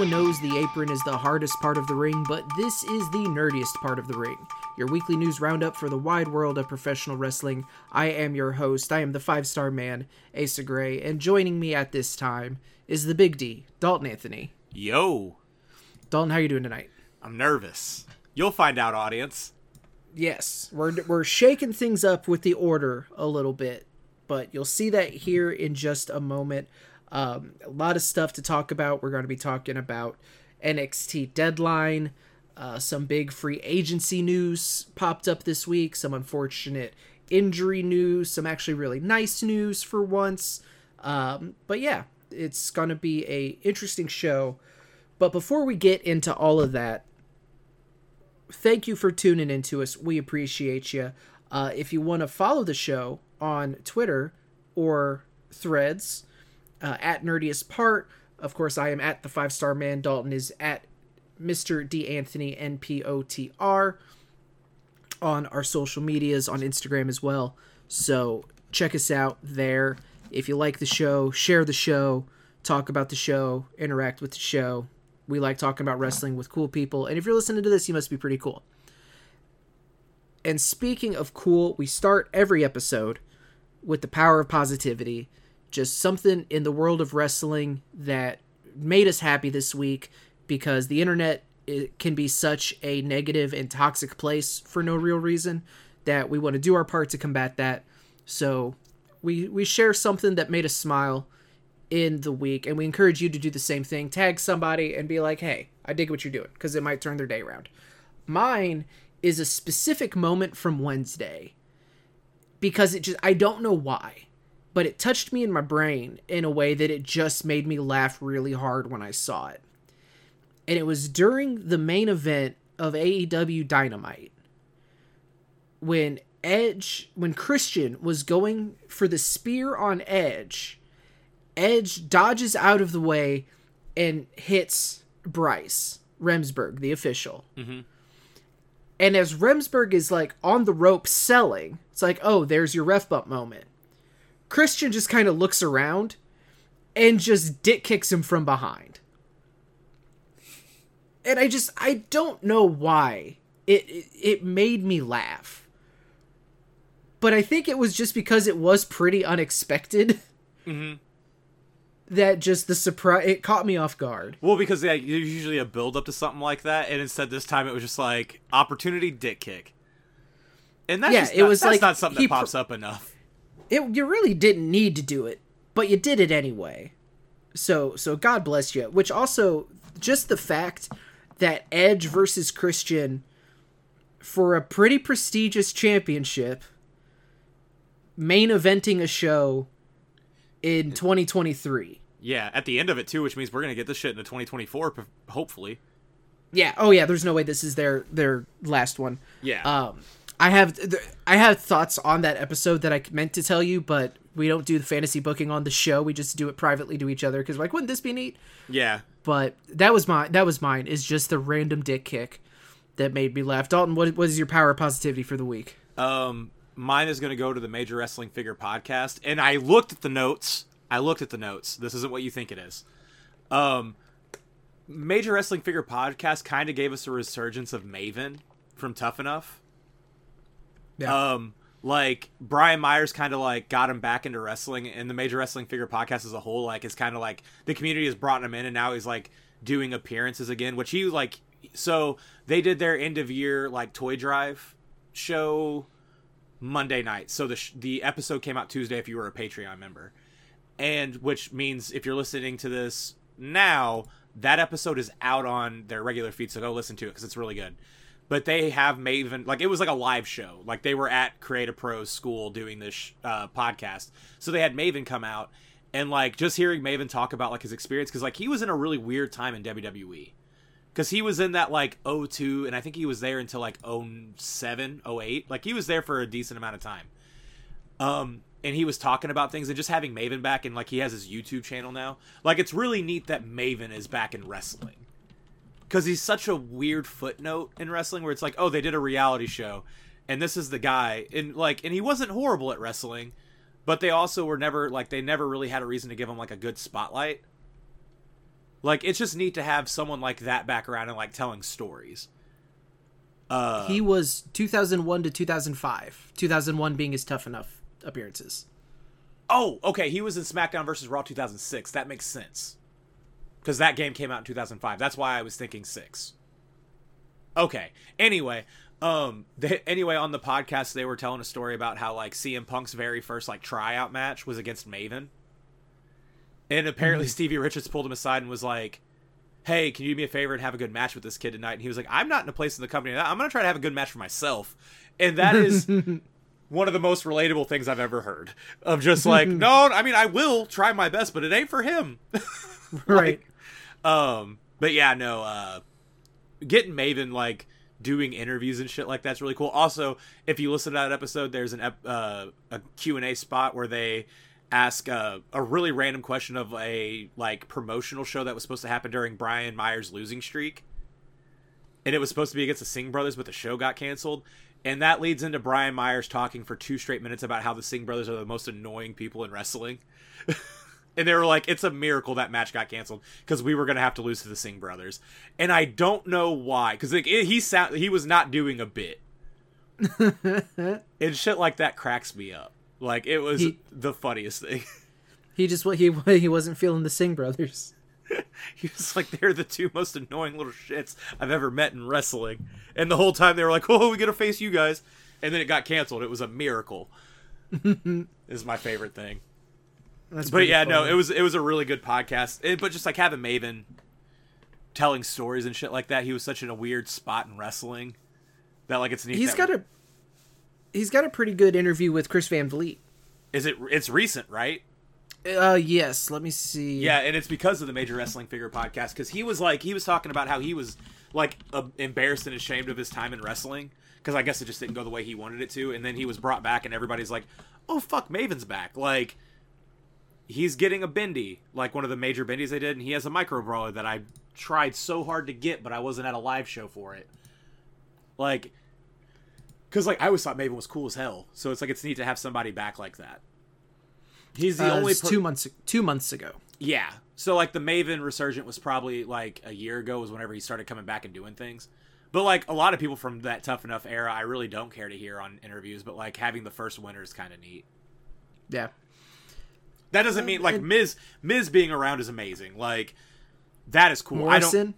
Everyone knows the apron is the hardest part of the ring, but this is the nerdiest part of the ring. Your weekly news roundup for the wide world of professional wrestling. I am your host. I am the five star man, Asa Gray, and joining me at this time is the Big D, Dalton Anthony. Yo, Dalton, how you doing tonight? I'm nervous. You'll find out, audience. Yes, we're we're shaking things up with the order a little bit, but you'll see that here in just a moment. Um, a lot of stuff to talk about. We're going to be talking about NXT Deadline. Uh, some big free agency news popped up this week. Some unfortunate injury news. Some actually really nice news for once. Um, but yeah, it's going to be a interesting show. But before we get into all of that, thank you for tuning into us. We appreciate you. Uh, if you want to follow the show on Twitter or Threads, uh, at nerdiest part. Of course, I am at the five star man. Dalton is at Mr. D Anthony N P O T R on our social medias on Instagram as well. So check us out there. If you like the show, share the show, talk about the show, interact with the show. We like talking about wrestling with cool people. And if you're listening to this, you must be pretty cool. And speaking of cool, we start every episode with the power of positivity just something in the world of wrestling that made us happy this week because the internet can be such a negative and toxic place for no real reason that we want to do our part to combat that. So we we share something that made us smile in the week and we encourage you to do the same thing. Tag somebody and be like, "Hey, I dig what you're doing" because it might turn their day around. Mine is a specific moment from Wednesday because it just I don't know why but it touched me in my brain in a way that it just made me laugh really hard when I saw it. And it was during the main event of AEW Dynamite when Edge, when Christian was going for the spear on Edge, Edge dodges out of the way and hits Bryce Remsburg, the official. Mm-hmm. And as Remsburg is like on the rope selling, it's like, oh, there's your ref bump moment. Christian just kind of looks around and just dick kicks him from behind. And I just I don't know why it it, it made me laugh. But I think it was just because it was pretty unexpected. Mm-hmm. That just the surprise it caught me off guard. Well, because yeah, there's usually a build up to something like that, and instead this time it was just like opportunity dick kick. And that's yeah, it not, was like not something that pops pr- up enough it you really didn't need to do it, but you did it anyway. So so God bless you. Which also just the fact that Edge versus Christian for a pretty prestigious championship main eventing a show in 2023. Yeah, at the end of it too, which means we're gonna get this shit into 2024, hopefully. Yeah. Oh yeah. There's no way this is their their last one. Yeah. Um. I have I have thoughts on that episode that I meant to tell you, but we don't do the fantasy booking on the show. We just do it privately to each other because like, wouldn't this be neat? Yeah. But that was my that was mine. Is just the random dick kick that made me laugh. Dalton, what what is your power of positivity for the week? Um, mine is going to go to the Major Wrestling Figure podcast, and I looked at the notes. I looked at the notes. This isn't what you think it is. Um, Major Wrestling Figure podcast kind of gave us a resurgence of Maven from Tough Enough yeah. Um, like Brian Myers kind of like got him back into wrestling, and the Major Wrestling Figure podcast as a whole, like, is kind of like the community has brought him in, and now he's like doing appearances again, which he like. So they did their end of year like toy drive show Monday night. So the sh- the episode came out Tuesday if you were a Patreon member, and which means if you're listening to this now, that episode is out on their regular feed. So go listen to it because it's really good but they have Maven like it was like a live show. Like they were at Create A Pro's school doing this uh, podcast, so they had Maven come out and like just hearing Maven talk about like his experience because like he was in a really weird time in WWE because he was in that like 02 and I think he was there until like 07, 08. Like he was there for a decent amount of time. Um, and he was talking about things and just having Maven back and like he has his YouTube channel now. Like it's really neat that Maven is back in wrestling because he's such a weird footnote in wrestling where it's like, oh, they did a reality show, and this is the guy, and like, and he wasn't horrible at wrestling, but they also were never like they never really had a reason to give him like a good spotlight. Like it's just neat to have someone like that back around and like telling stories. Uh, he was 2001 to 2005. 2001 being his tough enough appearances. Oh, okay. He was in SmackDown versus Raw 2006. That makes sense. Because that game came out in 2005. That's why I was thinking six. Okay. Anyway, um, they, anyway, on the podcast, they were telling a story about how like CM Punk's very first like tryout match was against Maven, and apparently Mm-hmm. Stevie Richards pulled him aside and was like, "Hey, can you do me a favor and have a good match with this kid tonight?" And he was like, "I'm not in a place in the company. I'm gonna try to have a good match for myself," and that is. One of the most relatable things I've ever heard of just like, no, I mean, I will try my best, but it ain't for him. Right. Um, but yeah, no, uh, getting Maven like doing interviews and shit like that's really cool. Also, if you listen to that episode, there's an ep- uh, a Q and A spot where they ask uh, a really random question of a like promotional show that was supposed to happen during Brian Myers' losing streak, and it was supposed to be against the Singh brothers, but the show got canceled. And that leads into Brian Myers talking for two straight minutes about how the Singh brothers are the most annoying people in wrestling. and they were like, "It's a miracle that match got canceled because we were gonna have to lose to the Singh brothers." And I don't know why, because like, he sound he was not doing a bit, and shit like that cracks me up. Like it was He- the funniest thing. He just he he wasn't feeling the Singh brothers. he was like, "They're the two most annoying little shits I've ever met in wrestling," and the whole time they were like, "Oh, we gotta face you guys," and then it got canceled. It was a miracle. is my favorite thing. That's but yeah, no, it was it was a really good podcast. It, but just like having Maven telling stories and shit like that, he was such in a weird spot in wrestling that like it's neat. He's got a he's got a pretty good interview with Chris Van Vliet. Is it? It's recent, right? Uh, yes. Let me see. Yeah, and it's because of the Major Wrestling Figure podcast because he was like he was talking about how he was like uh, embarrassed and ashamed of his time in wrestling because I guess it just didn't go the way he wanted it to, and then he was brought back and everybody's like, "Oh fuck, Maven's back!" Like he's getting a bendy, like one of the major bendies they did, and he has a micro brawler that I tried so hard to get, but I wasn't at a live show for it. Like, because like I always thought Maven was cool as hell, so it's like it's neat to have somebody back like that. He's the Uh, only per- two months two months ago. yeah. So like the Maven resurgent was probably like a year ago was whenever he started coming back and doing things. But like a lot of people from that tough enough era, I really don't care to hear on interviews. But like having the first winner is kind of neat. Yeah. That doesn't mean like Miz Miz being around is amazing. Like that is cool. I don't. Morrison.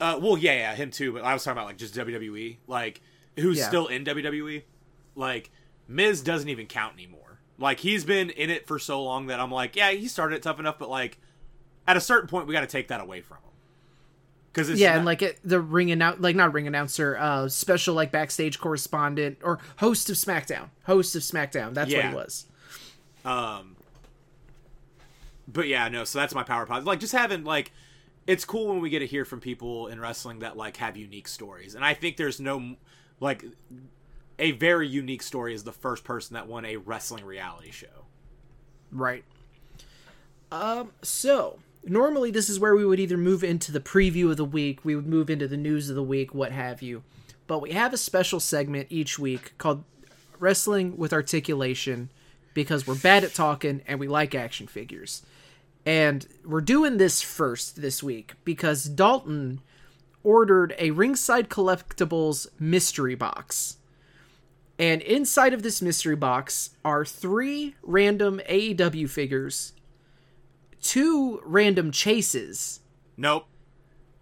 Uh, well, yeah, yeah, him too. But I was talking about like just WWE, like who's Yeah. still in WWE. Like Miz doesn't even count anymore. Like he's been in it for so long that I'm like, yeah, he started it tough enough, but like at a certain point, we got to take that away from him. Because it's yeah, not- and like it, the ring announce, like not ring announcer, uh, special like backstage correspondent or host of SmackDown, host of SmackDown. That's what he was. Um, but yeah, no. So that's my power pod. Like just having like, it's cool when we get to hear from people in wrestling that like have unique stories, and I think there's no like a very unique story is the first person that won a wrestling reality show. Right. Um. So normally this is where we would either move into the preview of the week, we would move into the news of the week, what have you. But we have a special segment each week called Wrestling with Articulation because we're bad at talking and we like action figures. And we're doing this first this week because Dalton ordered a Ringside Collectibles mystery box. And inside of this mystery box are three random AEW figures, two random chases, Nope,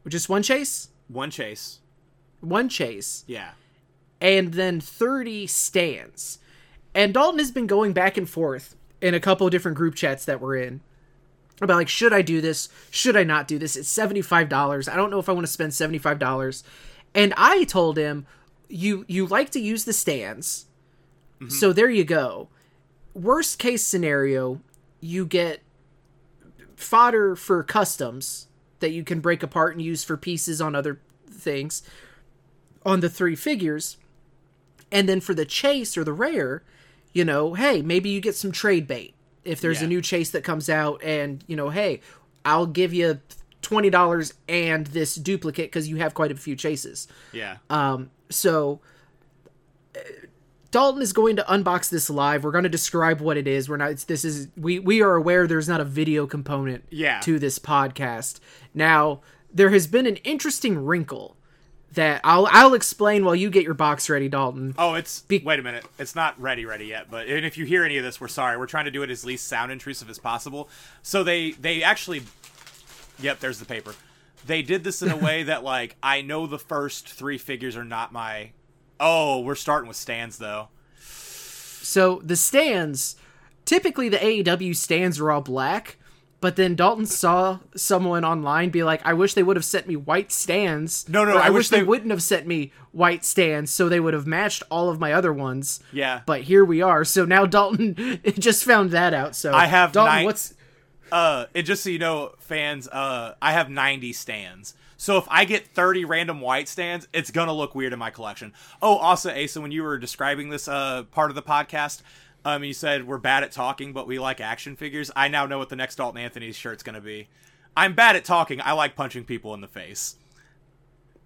just one chase, one chase. one chase, Yeah, and then 30 stands. And Dalton has been going back and forth in a couple of different group chats that we're in about like, should I do this? Should I not do this? It's $75. I don't know if I want to spend $75. And I told him, you you like to use the stands. Mm-hmm. So there you go. Worst case scenario, you get fodder for customs that you can break apart and use for pieces on other things on the three figures. And then for the chase or the rare, you know, hey, maybe you get some trade bait. If there's Yeah. a new chase that comes out and, you know, hey, I'll give you $20 and this duplicate because you have quite a few chases. yeah. Um, so uh, Dalton is going to unbox this live. We're going to describe what it is. We're not. It's, this is we we are aware there's not a video component Yeah. to this podcast. Now there has been an interesting wrinkle that I'll I'll explain while you get your box ready, Dalton. Oh, it's Be- wait a minute. It's not ready, ready yet. But and if you hear any of this, we're sorry. We're trying to do it as least sound intrusive as possible. So they they actually, yep. There's the paper. They did this in a way that like I know the first three figures are not my. Oh, we're starting with stands though. So the stands, typically the AEW stands are all black, but then Dalton saw someone online be like, "I wish they would have sent me white stands." No, no, I I, wish wish they... they- wouldn't have sent me white stands, so they would have matched all of my other ones. Yeah. But here we are. So now Dalton just found that out. So I have Dalton. nine- What's Uh, and just so you know, fans, uh, I have 90 stands. So if I get 30 random white stands, it's gonna look weird in my collection. Oh, also, Asa, when you were describing this uh part of the podcast, um, you said we're bad at talking, but we like action figures. I now know what the next Dalton Anthony's shirt's gonna be. I'm bad at talking. I like punching people in the face.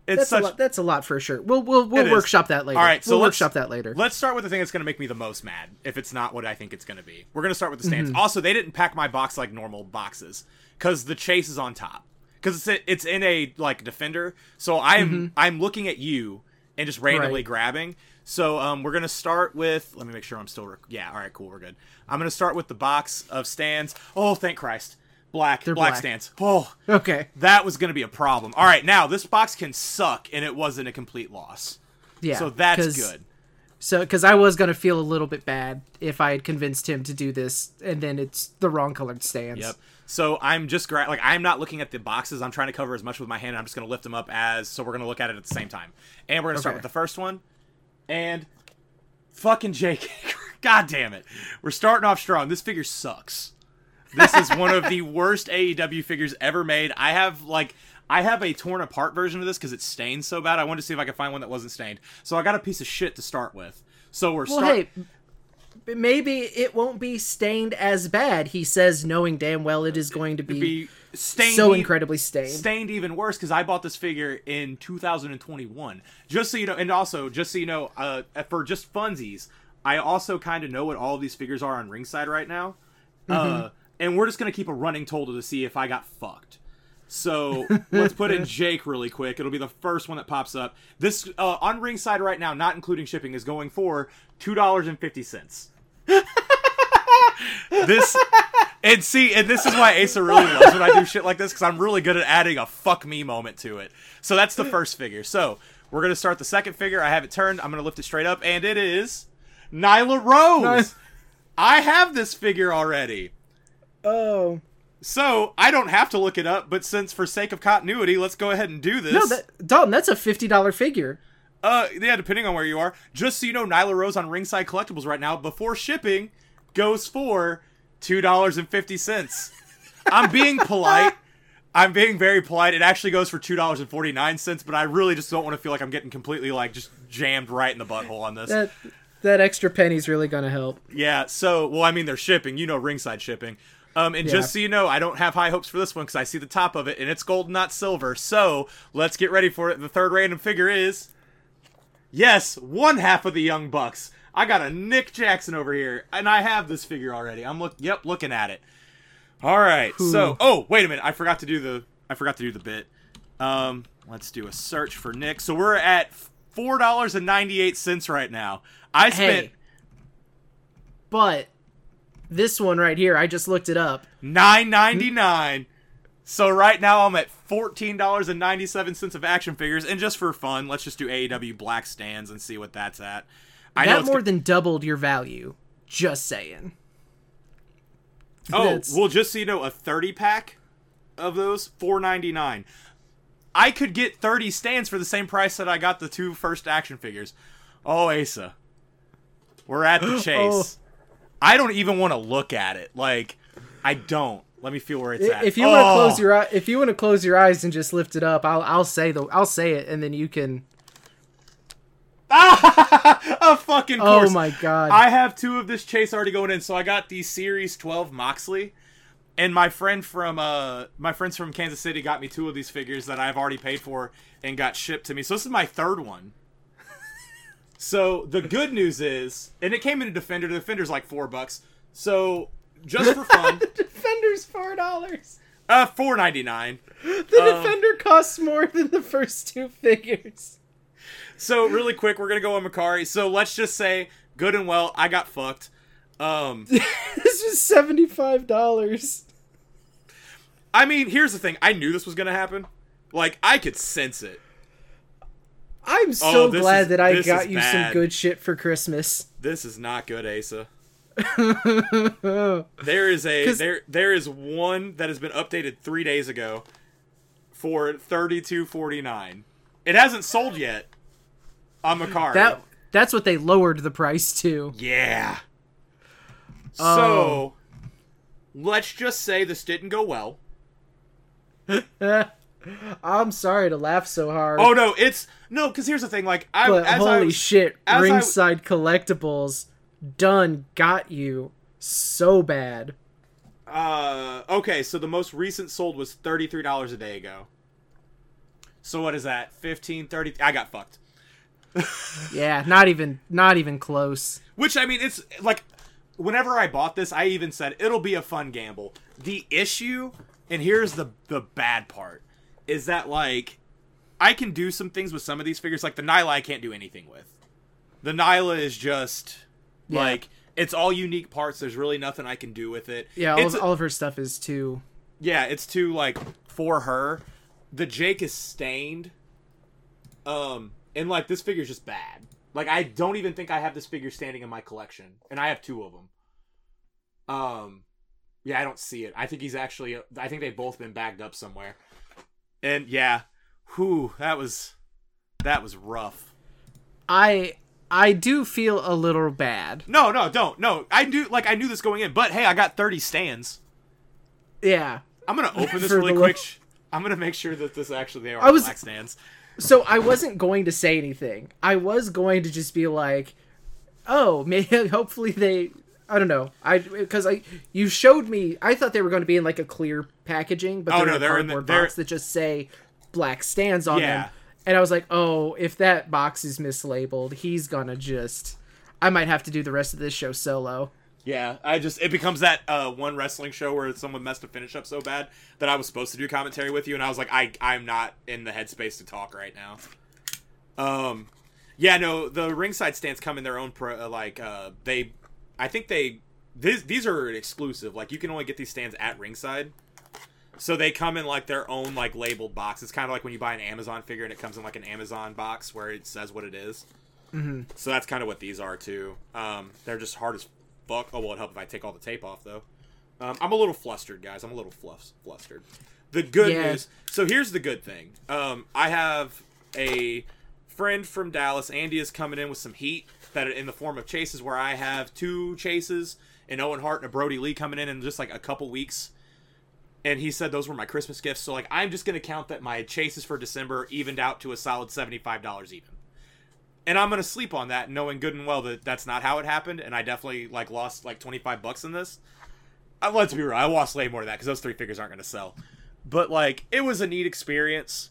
It's that's such. a lot. That's a lot for sure. We'll we'll we'll is. workshop that later. All right, so we'll workshop that later. Let's start with the thing that's going to make me the most mad. If it's not what I think it's going to be, we're going to start with the Mm-hmm. stands. Also, they didn't pack my box like normal boxes because the chase is on top. Because it's it's in a like defender, so I'm I'm looking at you and just randomly Mm-hmm. Right. grabbing. So um, we're gonna start with. Let me make sure I'm still. Rec- yeah, all right, cool, we're good. I'm gonna start with the box of stands. Oh, thank Christ, black black, black. stands. Oh, okay. that was gonna be a problem. All right, now this box can suck, and it wasn't a complete loss. Yeah. So that's good. So, because I was gonna feel a little bit bad if I had convinced him to do this, and then it's the wrong colored stands. Yep. So I'm just gra- like I'm not looking at the boxes. I'm trying to cover as much with my hand. I'm just going to lift them up as so we're going to look at it at the same time. And we're going to start Okay. with the first one. And fucking Jake. God damn it. We're starting off strong. This figure sucks. This is one of the worst AEW figures ever made. I have like I have a torn apart version of this because it's stained so bad. I wanted to see if I could find one that wasn't stained. So I got a piece of shit to start with. So we're Well, start- hey, maybe it won't be stained as bad. He says, knowing damn well it is going to be, be stained so incredibly stained. stained even worse because I bought this figure in 2021. Just so you know, and also just so you know, uh, for just funsies, I also kind of know what all of these figures are on ringside right now, uh, and we're just gonna keep a running total to see if I got fucked. So let's put in Jake really quick. It'll be the first one that pops up. This uh, on ringside right now, not including shipping, is going for two dollars and fifty cents. this and see, and this is why Asa really loves when I do shit like this because I'm really good at adding a fuck me moment to it. So that's the first figure. So we're gonna start the second figure. I have it turned. I'm gonna lift it straight up, and it is Nyla Rose. Nice. I have this figure already. Oh So I don't have to look it up, but since for sake of continuity, let's go ahead and do this. no, that, Dalton, that's a fifty dollar figure. Uh, yeah, depending on where you are. Just so you know, Nyla Rose on Ringside Collectibles right now, before shipping, goes for two dollars and fifty cents. I'm being polite. I'm being very polite. It actually goes for two dollars and forty nine cents, but I really just don't want to feel like I'm getting completely like just jammed right in the butthole on this. That that extra penny's really gonna help. Yeah, so well, I mean they're shipping, you know, ringside shipping. Um, and Yeah. just so you know, I don't have high hopes for this one because I see the top of it and it's gold, not silver. So let's get ready for it. The third random figure is, yes, one half of the Young Bucks. I got a Nick Jackson over here, and I have this figure already. I'm look, yep, looking at it. All right, so oh wait a minute, I forgot to do the I forgot to do the bit. Um, let's do a search for Nick. So we're at four dollars and ninety eight cents right now. I spent. Hey, but this one right here, I just looked it up. nine ninety nine. So right now I'm at fourteen dollars and ninety seven cents of action figures, and just for fun, let's just do AEW black stands and see what that's at. I that more go- than doubled your value. Just saying. oh that's- well, just so you know, a thirty pack of those four ninety nine. I could get thirty stands for the same price that I got the two first action figures. Oh Asa, we're at the chase. Oh. I don't even want to look at it. Like I don't. Let me feel where it's at. If you want to Oh. close your if you want to close your eyes and just lift it up, I'll I'll say the I'll say it, and then you can. a fucking Oh my god! I have two of this chase already going in, so I got the Series 12 Moxley, and my friend from uh my friends from Kansas City got me two of these figures that I've already paid for and got shipped to me. So this is my third one. So the good news is, and it came in a Defender. The Defender's like four bucks. So just for fun, the Defender's four dollars. uh, four ninety nine. The Um, Defender costs more than the first two figures. So really quick, we're gonna go on Mercari. So let's just say, good and well, I got fucked. Um, This was seventy five dollars. I mean, here's the thing. I knew this was gonna happen. Like I could sense it. I'm so Oh, glad is- that I got you some good shit for Christmas. This is not good, Asa. There is a there there is one that has been updated three days ago for thirty two forty nine. It hasn't sold yet on Mercari. that that's what they lowered the price to. yeah. Oh. So let's just say this didn't go well. I'm sorry to laugh so hard. Oh no, it's no, because here's the thing. Like I but as holy I, shit, as I- Ringside Collectibles done got you so bad. Uh, okay, so the most recent sold was thirty three dollars a day ago. So what is that? 15, 30? I got fucked. Yeah, not even not even close. Which I mean, it's like whenever I bought this, I even said it'll be a fun gamble. The issue, and here's the the bad part, is that like I can do some things with some of these figures. Like the Nyla, I can't do anything with. The Nyla is just Yeah. like it's all unique parts. There's really nothing I can do with it. Yeah, all of, all of her stuff is too. yeah, it's too like for her. The Jake is stained. Um, and like this figure's just bad. Like I don't even think I have this figure standing in my collection, and I have two of them. Um, yeah, I don't see it. I think he's actually. I think they've both been bagged up somewhere. And yeah, whew, that was that was rough. I I do feel a little bad. No, no, don't. No, I do. Like I knew this going in, but hey, I got thirty stands. Yeah. I'm gonna open this really quick. lo- I'm gonna make sure that this actually they are I was- black stands. So I wasn't going to say anything. I was going to just be like, "Oh, maybe hopefully they I don't know. I because I you showed me I thought they were going to be in like a clear packaging, but Oh, they're no, in a they're in the- box that just say black stands on Yeah. them. And I was like, "Oh, if that box is mislabeled, he's going to just I might have to do the rest of this show solo." Yeah, I just it becomes that uh, one wrestling show where someone messed a finish up so bad that I was supposed to do commentary with you, and I was like, I I'm not in the headspace to talk right now. Um, yeah, no, the ringside stands come in their own pro, uh, like uh, they, I think they these these are exclusive. Like you can only get these stands at ringside, so they come in like their own like labeled box. It's kind of like when you buy an Amazon figure and it comes in like an Amazon box where it says what it is. Mm-hmm. So that's kind of what these are too. Um, they're just hard as fuck. Oh well, it help if I take all the tape off though. Um, I'm a little flustered, guys. I'm a little fluff, flustered. The good Yeah. news. So here's the good thing. Um, I have a friend from Dallas. Andy is coming in with some heat that in the form of chases. Where I have two chases, an Owen Hart and a Brodie Lee coming in in just like a couple weeks. And he said those were my Christmas gifts. So like I'm just gonna count that my chases for December evened out to a solid seventy five dollars even and I'm gonna sleep on that, knowing good and well that that's not how it happened, and I definitely like lost like 25 bucks in this. Uh, let's be real, I lost way more than that because those three figures aren't gonna sell. But like, it was a neat experience.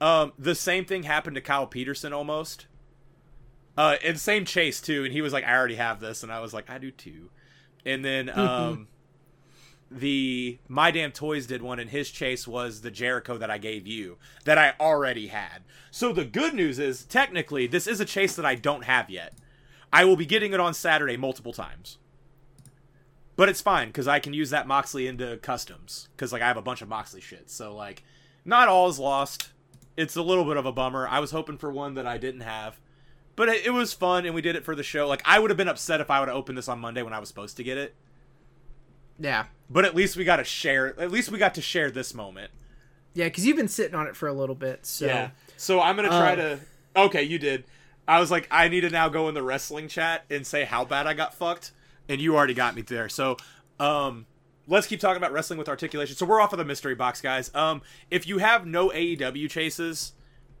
Um, the same thing happened to Kyle Peterson almost. Uh, and same chase too, and he was like, "I already have this," and I was like, "I do too." And then um, the My Damn Toys did one, and his chase was the Jericho that I gave you that I already had. So the good news is, technically, this is a chase that I don't have yet. I will be getting it on Saturday multiple times. But it's fine because I can use that Moxley into customs because like I have a bunch of Moxley shit. So like, not all is lost. It's a little bit of a bummer. I was hoping for one that I didn't have, but it, it was fun and we did it for the show. Like I would have been upset if I would have opened this on Monday when I was supposed to get it. Yeah. But at least we got to share. At least we got to share this moment. Yeah, cuz you've been sitting on it for a little bit. So Yeah. So I'm gonna try Uh, to. Okay, you did. I was like, I need to now go in the wrestling chat and say how bad I got fucked, and you already got me there. So, um, let's keep talking about wrestling with articulation. So we're off of the mystery box, guys. Um, if you have no AEW chases,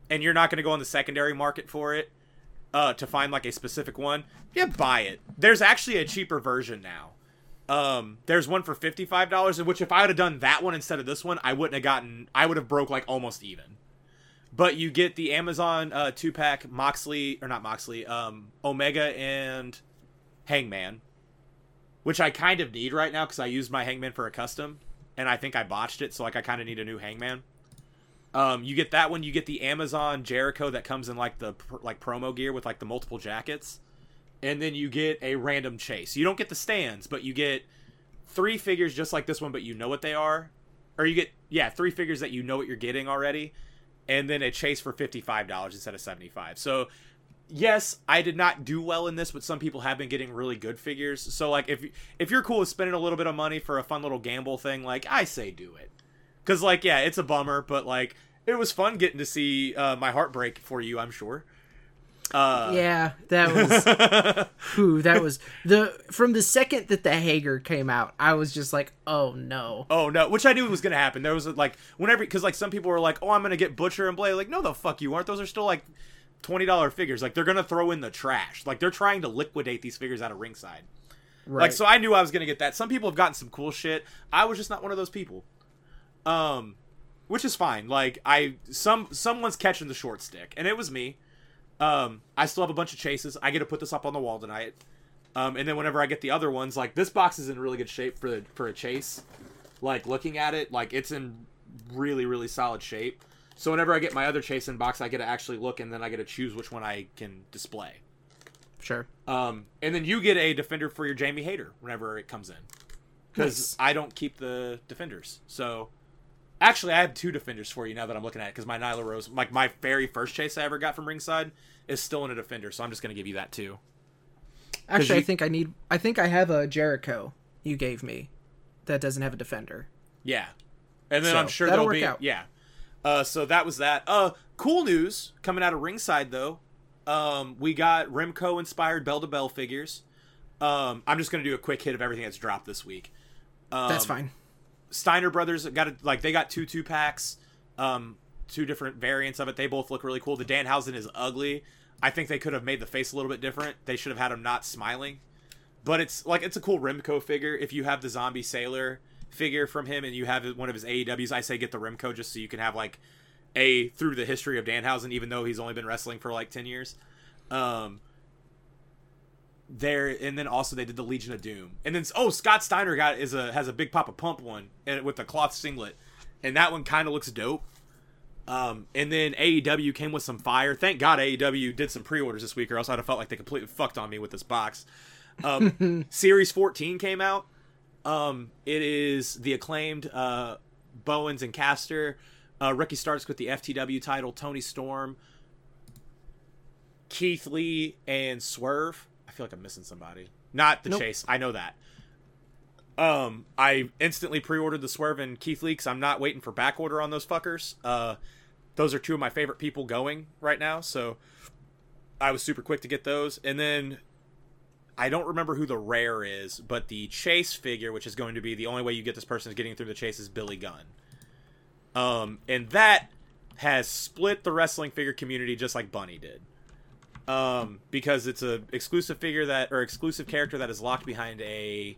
and you're not gonna go on the secondary market for it, uh, to find like a specific one, yeah, buy it. There's actually a cheaper version now. Um, there's one for fifty five dollars, which if I would have done that one instead of this one, I wouldn't have gotten. I would have broke like almost even. but you get the Amazon uh, two pack Moxley or not Moxley, um, Omega and Hangman, which I kind of need right now because I used my Hangman for a custom, and I think I botched it, so like I kind of need a new Hangman. Um, you get that one. You get the Amazon Jericho that comes in like the like promo gear with like the multiple jackets, and then you get a random chase. You don't get the stands, but you get three figures just like this one, but you know what they are, or you get yeah three figures that you know what you're getting already, and then a chase for fifty five dollars instead of seventy five. So yes, I did not do well in this, but some people have been getting really good figures. So like if if you're cool with spending a little bit of money for a fun little gamble thing, like I say do it. Cuz like yeah, it's a bummer, but like it was fun getting to see uh, my heart break for you, I'm sure. Uh, yeah, that was who that was the from the second that the Hager came out, I was just like, oh no, oh no, which I knew was gonna happen. There was like whenever because like some people were like, oh, I'm gonna get Butcher and Blade. Like, no, the fuck you aren't. Those are still like twenty dollar figures. Like they're gonna throw in the trash. Like they're trying to liquidate these figures out of ringside. Right. Like so, I knew I was gonna get that. Some people have gotten some cool shit. I was just not one of those people. Um, which is fine. Like I some someone's catching the short stick, and it was me. Um, I still have a bunch of chases. I get to put this up on the wall tonight. Um, and then whenever I get the other ones, like this box is in really good shape for the, for a chase. Like looking at it, like it's in really really solid shape. So whenever I get my other chase in box, I get to actually look, and then I get to choose which one I can display. Sure. Um, and then you get a defender for your Jamie Hayter whenever it comes in, because nice. I don't keep the defenders. So Actually, I have two defenders for you now that I'm looking at it because my Nyla Rose, like my very first chase I ever got from ringside, is still in a defender. So I'm just going to give you that too. Actually, you... I think I need. I think I have a Jericho you gave me that doesn't have a defender. Yeah, and then so, I'm sure that'll work be. Out. Yeah. Uh, so that was that. Uh, cool news coming out of ringside though. Um, we got Remco inspired bell to bell figures. Um, I'm just gonna do a quick hit of everything that's dropped this week. Um, that's fine. Steiner Brothers got a, like they got two two packs, um, two different variants of it. They both look really cool. The Danhausen is ugly. I think they could have made the face a little bit different. They should have had him not smiling. But it's like it's a cool Remco figure. If you have the Zombie Sailor figure from him and you have one of his AEWs, I say get the Remco just so you can have like a through the history of Danhausen, even though he's only been wrestling for like ten years. Um, there and then also they did the Legion of Doom. And then oh, Scott Steiner got is a has a big Poppa Pump one and with a cloth singlet. And that one kind of looks dope. Um, and then AEW came with some fire. Thank God AEW did some pre-orders this week, or else I'd have felt like they completely fucked on me with this box. Um, Series 14 came out. Um, it is the acclaimed uh, Bowens and Caster. Uh, Ricky Starks with the FTW title. Toni Storm, Keith Lee, and Swerve feel like I'm missing somebody. Not the nope. chase. I know that. Um, I instantly pre-ordered the Swerve and Keith because I'm not waiting for back order on those fuckers. Uh, those are two of my favorite people going right now, so I was super quick to get those. And then I don't remember who the rare is, but the chase figure, which is going to be the only way you get this person is getting through the chase, is Billy Gunn. Um, and that has split the wrestling figure community just like Bunny did um, because it's a exclusive figure that or exclusive character that is locked behind a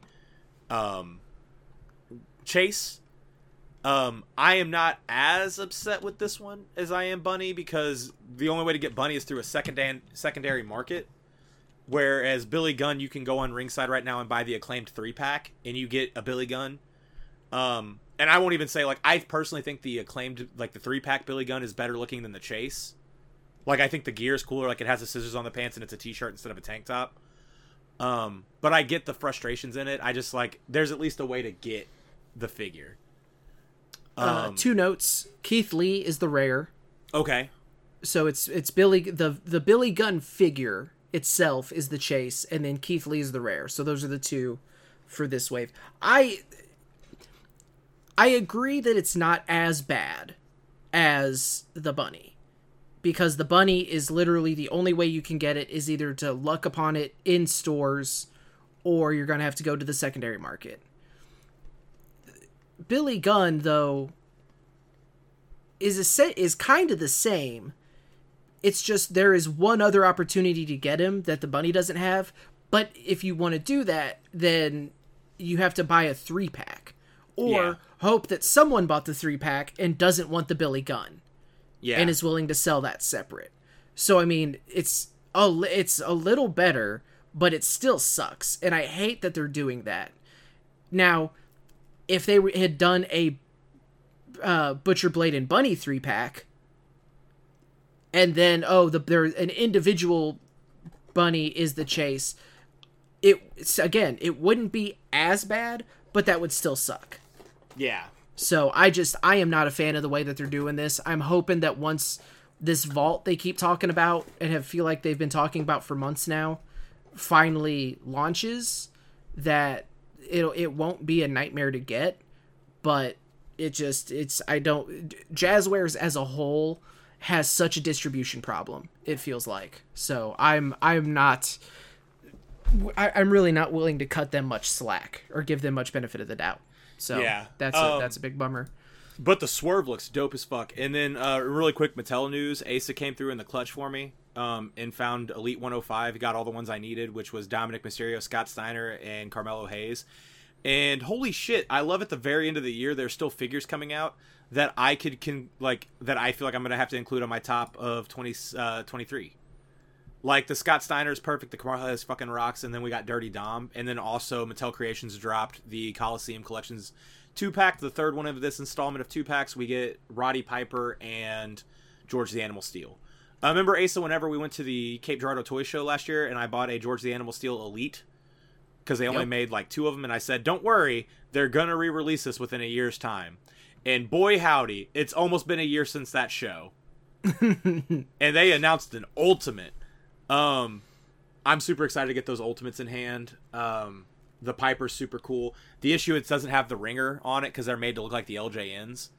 um, chase. Um, I am not as upset with this one as I am Bunny because the only way to get Bunny is through a secondary secondary market. Whereas Billy Gunn, you can go on Ringside right now and buy the acclaimed three pack, and you get a Billy Gunn. Um, and I won't even say like I personally think the acclaimed like the three pack Billy Gunn is better looking than the Chase. Like I think the gear is cooler. Like it has the scissors on the pants and it's a t-shirt instead of a tank top. Um, but I get the frustrations in it. I just like there's at least a way to get the figure. Uh, um, uh, two notes. Keith Lee is the rare. Okay. So it's it's Billy the the Billy Gunn figure itself is the chase, and then Keith Lee is the rare. So those are the two for this wave. I I agree that it's not as bad as the bunny because the bunny is literally the only way you can get it is either to luck upon it in stores or you're going to have to go to the secondary market. Billy Gunn though is a set is kind of the same. It's just there is one other opportunity to get him that the bunny doesn't have, but if you want to do that, then you have to buy a 3 pack or yeah. hope that someone bought the 3 pack and doesn't want the Billy Gunn Yeah. and is willing to sell that separate. So I mean, it's a it's a little better, but it still sucks, and I hate that they're doing that. Now, if they had done a uh, Butcher Blade and Bunny three pack, and then oh, the there an individual bunny is the chase. It again, it wouldn't be as bad, but that would still suck. yeah. So I just I am not a fan of the way that they're doing this. I'm hoping that once this vault they keep talking about and have feel like they've been talking about for months now finally launches that it'll it won't be a nightmare to get, but it just it's I don't Jazzwares as a whole has such a distribution problem. It feels like. So I'm I'm not I, I'm really not willing to cut them much slack or give them much benefit of the doubt. So Yeah. that's a, Um, that's a big bummer. But the swerve looks dope as fuck. And then, uh, really quick Mattel news: Asa came through in the clutch for me, um, and found Elite 105. Got all the ones I needed, which was Dominik Mysterio, Scott Steiner, and Carmelo Hayes. And holy shit, I love at the very end of the year there's still figures coming out that I could can like that I feel like I'm gonna have to include on my top of 20 uh, 23. Like the Scott Steiner is perfect, the Carmelo is fucking rocks, and then we got Dirty Dom, and then also Mattel Creations dropped the Coliseum Collections two pack, the third one of this installment of two packs. We get Roddy Piper and George the Animal Steele. I remember Asa whenever we went to the Cape Girardeau Toy Show last year, and I bought a George the Animal Steele Elite because they only Yep. made like two of them, and I said, "Don't worry, they're gonna re-release this within a year's time." And boy, howdy, it's almost been a year since that show, and they announced an Ultimate. Um, I'm super excited to get those Ultimates in hand. Um, the Piper's super cool. The issue it doesn't have the ringer on it because they're made to look like the LJNs.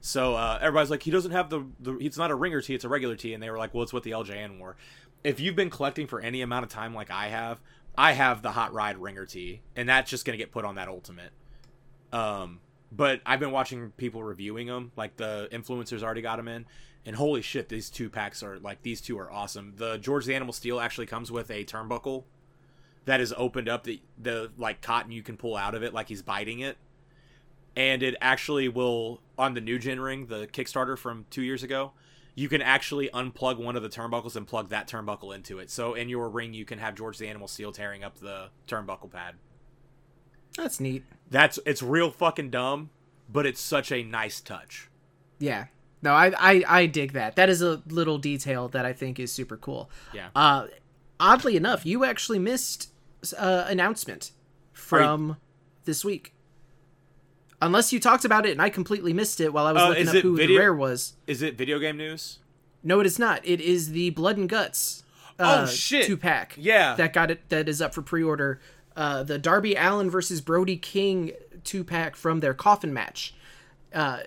So uh, everybody's like, he doesn't have the, the. It's not a ringer tee, it's a regular tee, and they were like, well, it's what the LJN wore. If you've been collecting for any amount of time like I have, I have the Hot Rod ringer tee, and that's just gonna get put on that Ultimate. Um, but I've been watching people reviewing them, like the influencers already got them in, and holy shit, these two packs are like these two are awesome. The George the Animal Steele actually comes with a turnbuckle that is opened up the the like cotton you can pull out of it like he's biting it and it actually will on the new gen ring the kickstarter from two years ago you can actually unplug one of the turnbuckles and plug that turnbuckle into it so in your ring you can have george the animal steele tearing up the turnbuckle pad That's neat. that's it's real fucking dumb but it's such a nice touch Yeah. No, I, I I dig that. That is a little detail that I think is super cool. yeah Uh, oddly enough, you actually missed uh, announcement from this week. Unless you talked about it and I completely missed it while I was Uh, looking up who video- the rare was. is it video game news No, it is not. It is the Blood and Guts. Uh, Oh, shit. Two pack. Yeah. that got it. That is up for pre-order. Uh, the Darby Allin versus Brody King two pack from their coffin match. Uh,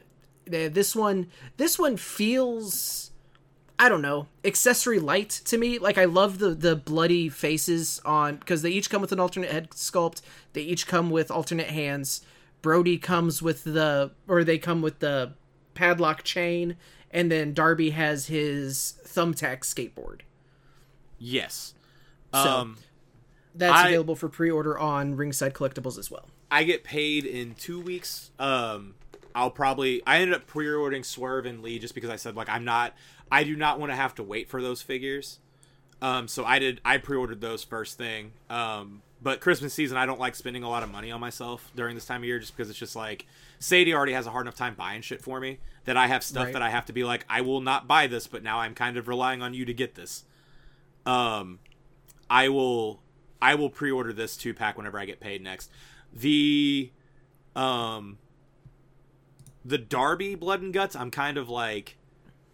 this one, this one feels, I don't know, accessory light to me. Like I love the the bloody faces on because they each come with an alternate head sculpt. They each come with alternate hands. Brody comes with the, or they come with the padlock chain, and then Darby has his thumbtack skateboard. yes So- um That's I- available for pre-order on Ringside Collectibles as well. I get paid in two weeks. Um, I'll probably I ended up pre-ordering Swerve and Lee just because I said like I'm not I do not want to have to wait for those figures. Um, so I did I pre-ordered those first thing. Um, but Christmas season I don't like spending a lot of money on myself during this time of year just because it's just like Sadie already has a hard enough time buying shit for me that I have stuff Right. that I have to be like I will not buy this, but now I'm kind of relying on you to get this. Um, I will I will pre-order this two pack whenever I get paid next. The um the Darby Blood and Guts I'm kind of like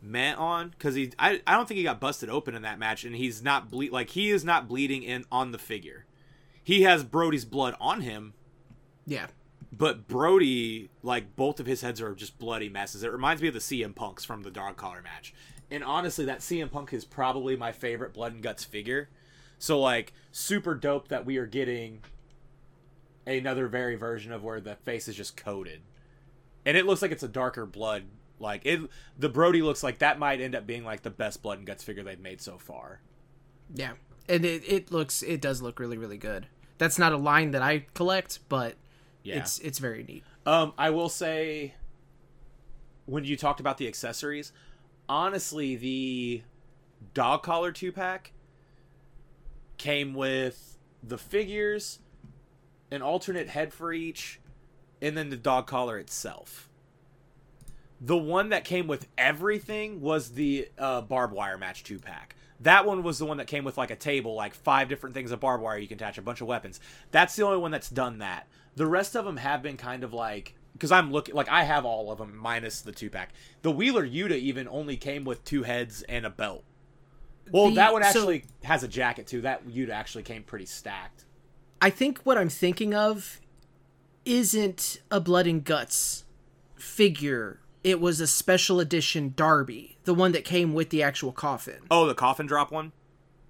meh on because he I, I don't think he got busted open in that match and he's not ble- like he is not bleeding in on the figure. He has Brody's blood on him, Yeah. but Brody like both of his heads are just bloody messes. It reminds me of the CM Punks from the Dog Collar match. And honestly, that CM Punk is probably my favorite Blood and Guts figure. So like super dope that we are getting another very version of where the face is just coated. And it looks like it's a darker blood. Like it the Brody looks like that might end up being like the best Blood and Guts figure they've made so far. Yeah. And it, it looks it does look really really good. That's not a line that I collect, but Yeah. it's it's very neat. Um, I will say, when you talked about the accessories, honestly, the dog collar two pack came with the figures, an alternate head for each, and then the dog collar itself. The one that came with everything was the uh, barbed wire match two pack. That one was the one that came with like a table, like five different things of barbed wire you can attach, a bunch of weapons. That's the only one that's done that. The rest of them have been kind of like because I'm looking like I have all of them minus the two pack. The Wheeler Yuta even only came with two heads and a belt. Well, The- that one so- actually has a jacket too. That Yuta actually came pretty stacked. I think what I'm thinking of isn't a blood and guts figure. It was a special edition Darby, the one that came with the actual coffin. Oh, the coffin drop one.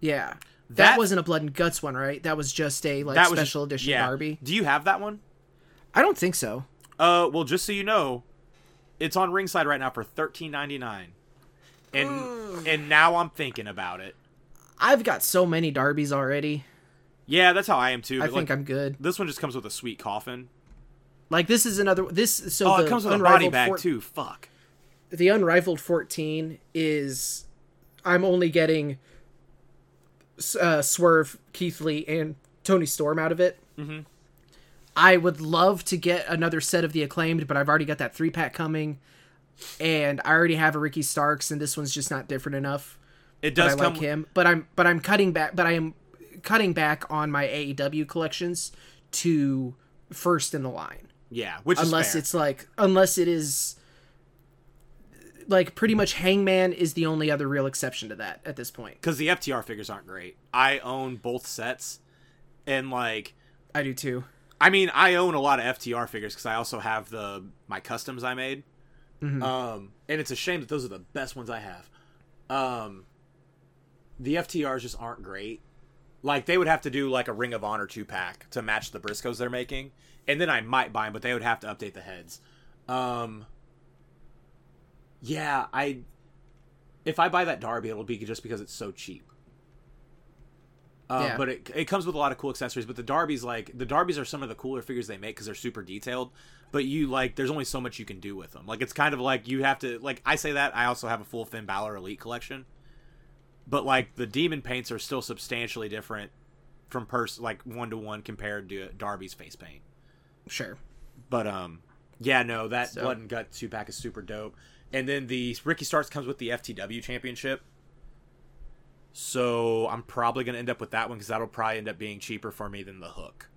Yeah. That, That- wasn't a blood and guts one, right? That was just a like That was special edition yeah. Darby. Do you have that one? I don't think so. Uh, well, just so you know, it's on ringside right now for thirteen ninety nine, and and now I'm thinking about it. I've got so many Darbies already. Yeah, that's how I am too. I think like, I'm good. This one just comes with a sweet coffin. Like this is another this so Oh, the it comes with a body bag four- too. Fuck. the unrivaled 14 is I'm only getting uh, Swerve, Keith Lee, and Toni Storm out of it. Mm-hmm. I would love to get another set of the acclaimed, but I've already got that three pack coming, and I already have a Ricky Starks, and this one's just not different enough. It does I come. like him, but I'm but I'm cutting back, but I am cutting back on my AEW collections to first in the line Yeah, which unless it's like unless it is like pretty much Hangman is the only other real exception to that at this point. because the FTR figures aren't great. I own both sets, and like, I do too. I mean, I own a lot of FTR figures because I also have the my customs I made. Mm-hmm. Um, and it's a shame that those are the best ones I have. Um, the FTRs just aren't great. Like they would have to do like a Ring of Honor two pack to match the Briscoes they're making, and then I might buy them, but they would have to update the heads. Um, yeah, I if I buy that Darby, it'll be just because it's so cheap. Uh, Yeah. But it, it comes with a lot of cool accessories. But the Darbies, like the Darbies, are some of the cooler figures they make because they're super detailed. But you like, there's only so much you can do with them. Like it's kind of like you have to like I say that I also have a full Finn Balor Elite collection. But like the demon paints are still substantially different from pers like one to one compared to Darby's face paint. Sure. But um, yeah, no, that So- blood and gut two pack is super dope. And then the Ricky Starks comes with the FTW championship. So I'm probably gonna end up with that one because that'll probably end up being cheaper for me than the hook.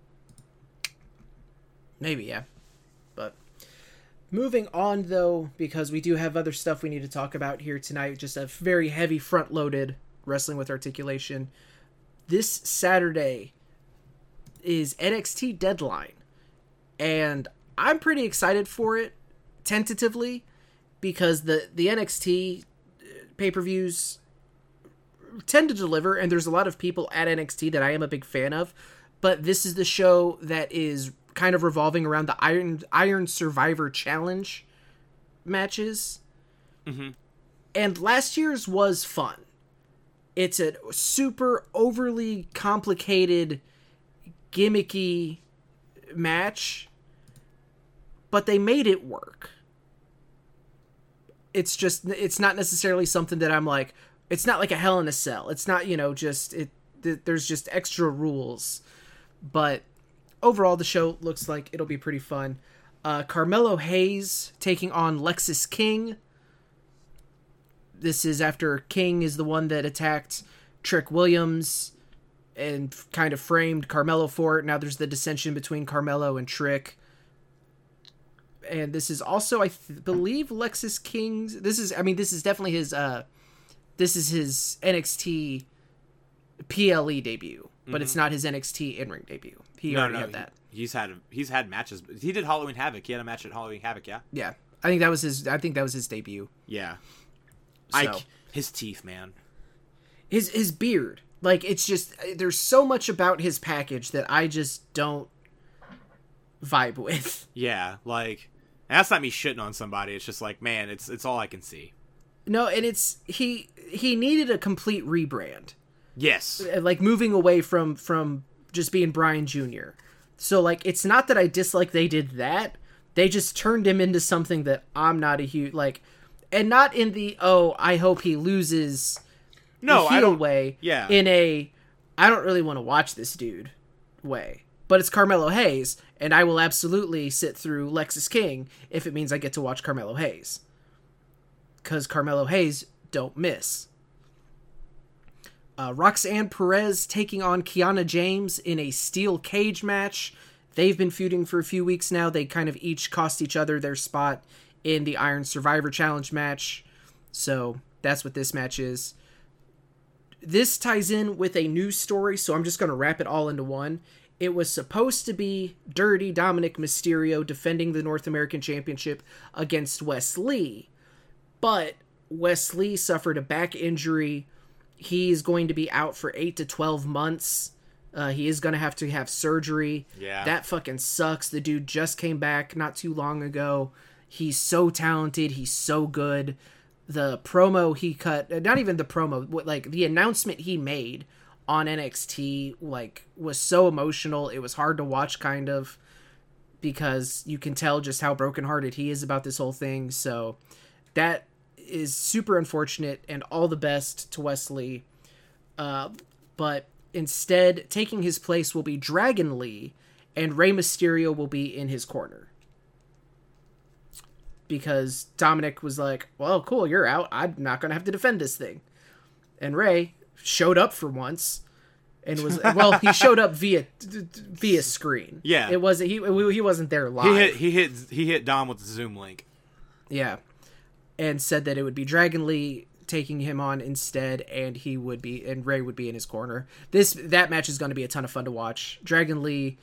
Maybe, yeah. But moving on though, because we do have other stuff we need to talk about here tonight, just a very heavy front loaded wrestling with articulation. This Saturday is NXT deadline. And I'm pretty excited for it tentatively because the the NXT uh, pay-per-views tend to deliver and there's a lot of people at NXT that I am a big fan of, but this is the show that is kind of revolving around the Iron Iron Survivor Challenge matches. Mm-hmm. And last year's was fun. It's a super overly complicated gimmicky match, but they made it work. It's just it's not necessarily something that I'm like it's not like a hell in a cell. It's not, you know, just it th- there's just extra rules. But overall the show looks like it'll be pretty fun. Uh Carmelo Hayes taking on Lexis King. This is after King is the one that attacked Trick Williams and kind of framed Carmelo for it. Now there's the dissension between Carmelo and Trick. And this is also, I th- believe, Lexis King's. This is, I mean, this is definitely his. uh This is his NXT PLE debut, but it's not his NXT in ring debut. He already had that. he- he's had he's had matches. He did Halloween Havoc. He had a match at Halloween Havoc. Yeah, Yeah, I think that was his. I think that was his debut. yeah. So. Ike, his teeth, man. his his beard like it's just there's so much about his package that i just don't vibe with Yeah, like that's not me shitting on somebody. It's just like, man, it's it's all I can see. no and it's he he needed a complete rebrand Yes. Uh, like moving away from from just being brian jr so like it's not that i dislike they did that they just turned him into something that i'm not a huge like and not in the oh I hope he loses No, I don't. way. Yeah. In a I don't really want to watch this dude way. But it's Carmelo Hayes, and I will absolutely sit through Lexis King if it means I get to watch Carmelo Hayes. Because Carmelo Hayes don't miss. Uh, Roxanne Perez taking on Kiana James in a steel cage match. They've been feuding for a few weeks now. They kind of each cost each other their spot in the Iron Survivor Challenge match. So that's what this match is. This ties in with a news story, so I'm just going to wrap it all into one. It was supposed to be Dirty Dominik Mysterio defending the North American Championship against Wes Lee, but Wes Lee suffered a back injury. He's going to be out for 8 to 12 months. Uh, he is going to have to have surgery. Yeah. That fucking sucks. The dude just came back not too long ago. He's so talented. He's so good. The promo he cut, uh, not even the promo, like the announcement he made on NXT, like was so emotional. It was hard to watch, kind of, because you can tell just how brokenhearted he is about this whole thing. So that is super unfortunate, and all the best to Wes Lee. Uh, but instead, taking his place will be Dragon Lee, and Rey Mysterio will be in his corner. Because Dominik was like, well, cool, you're out. I'm not going to have to defend this thing. And Rey showed up for once and was, well, he showed up via via screen. Yeah. It wasn't, he, he wasn't there live. He hit he hit he hit Dom with the Zoom link. Yeah. And said that it would be Dragon Lee taking him on instead and he would be and Rey would be in his corner. This that match is going to be a ton of fun to watch. Dragon Lee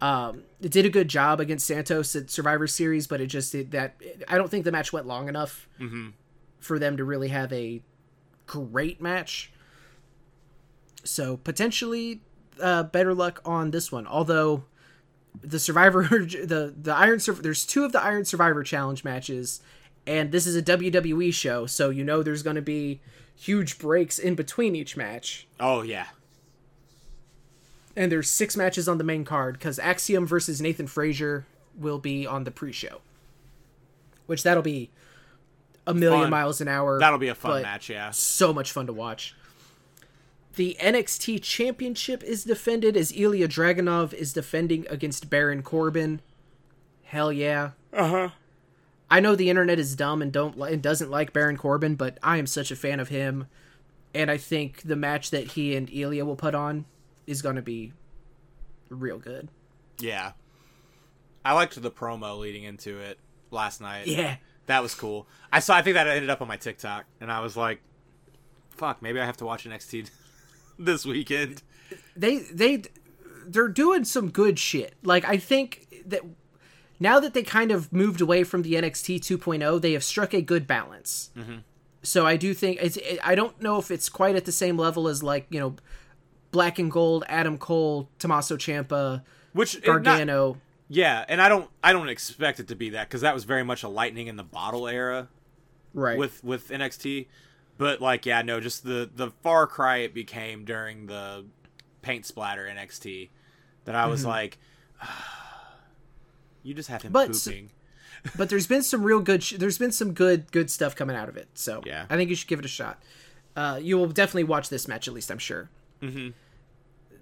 um did a good job against Santos at Survivor Series, but it just did that I don't think the match went long enough for them to really have a great match. So potentially uh better luck on this one. Although the Survivor the the Iron there's two of the Iron Survivor Challenge matches, and this is a WWE show, so you know there's going to be huge breaks in between each match. Oh yeah. And there's six matches on the main card because Axiom versus Nathan Frazer will be on the pre-show, which that'll be a million Fun. miles an hour. That'll be a fun match, yeah. So much fun to watch. The NXT Championship is defended as Ilya Dragunov is defending against Baron Corbin. Hell yeah. Uh-huh. I know the internet is dumb and don't li- and doesn't like Baron Corbin, but I am such a fan of him, and I think the match that he and Ilya will put on is going to be real good. Yeah. I liked the promo leading into it last night. Yeah, That was cool. I saw I think that ended up on my TikTok and I was like fuck, maybe I have to watch NXT this weekend. they they they're doing some good shit. Like I think that now that they kind of moved away from the NXT 2.0, they have struck a good balance. Mm-hmm. So I do think it's. I don't know if it's quite at the same level as like you know, Black and Gold, Adam Cole, Tommaso Ciampa, Which it not- Gargano. yeah, and I don't I don't expect it to be that cuz that was very much a lightning in the bottle era right. with with NXT. But like yeah, no, just the the far cry it became during the paint splatter NXT that I was like you just have him But pooping. but there's been some real good. Sh- there's been some good good stuff coming out of it. So Yeah. I think you should give it a shot. Uh, you will definitely watch this match at least. I'm sure. Mhm.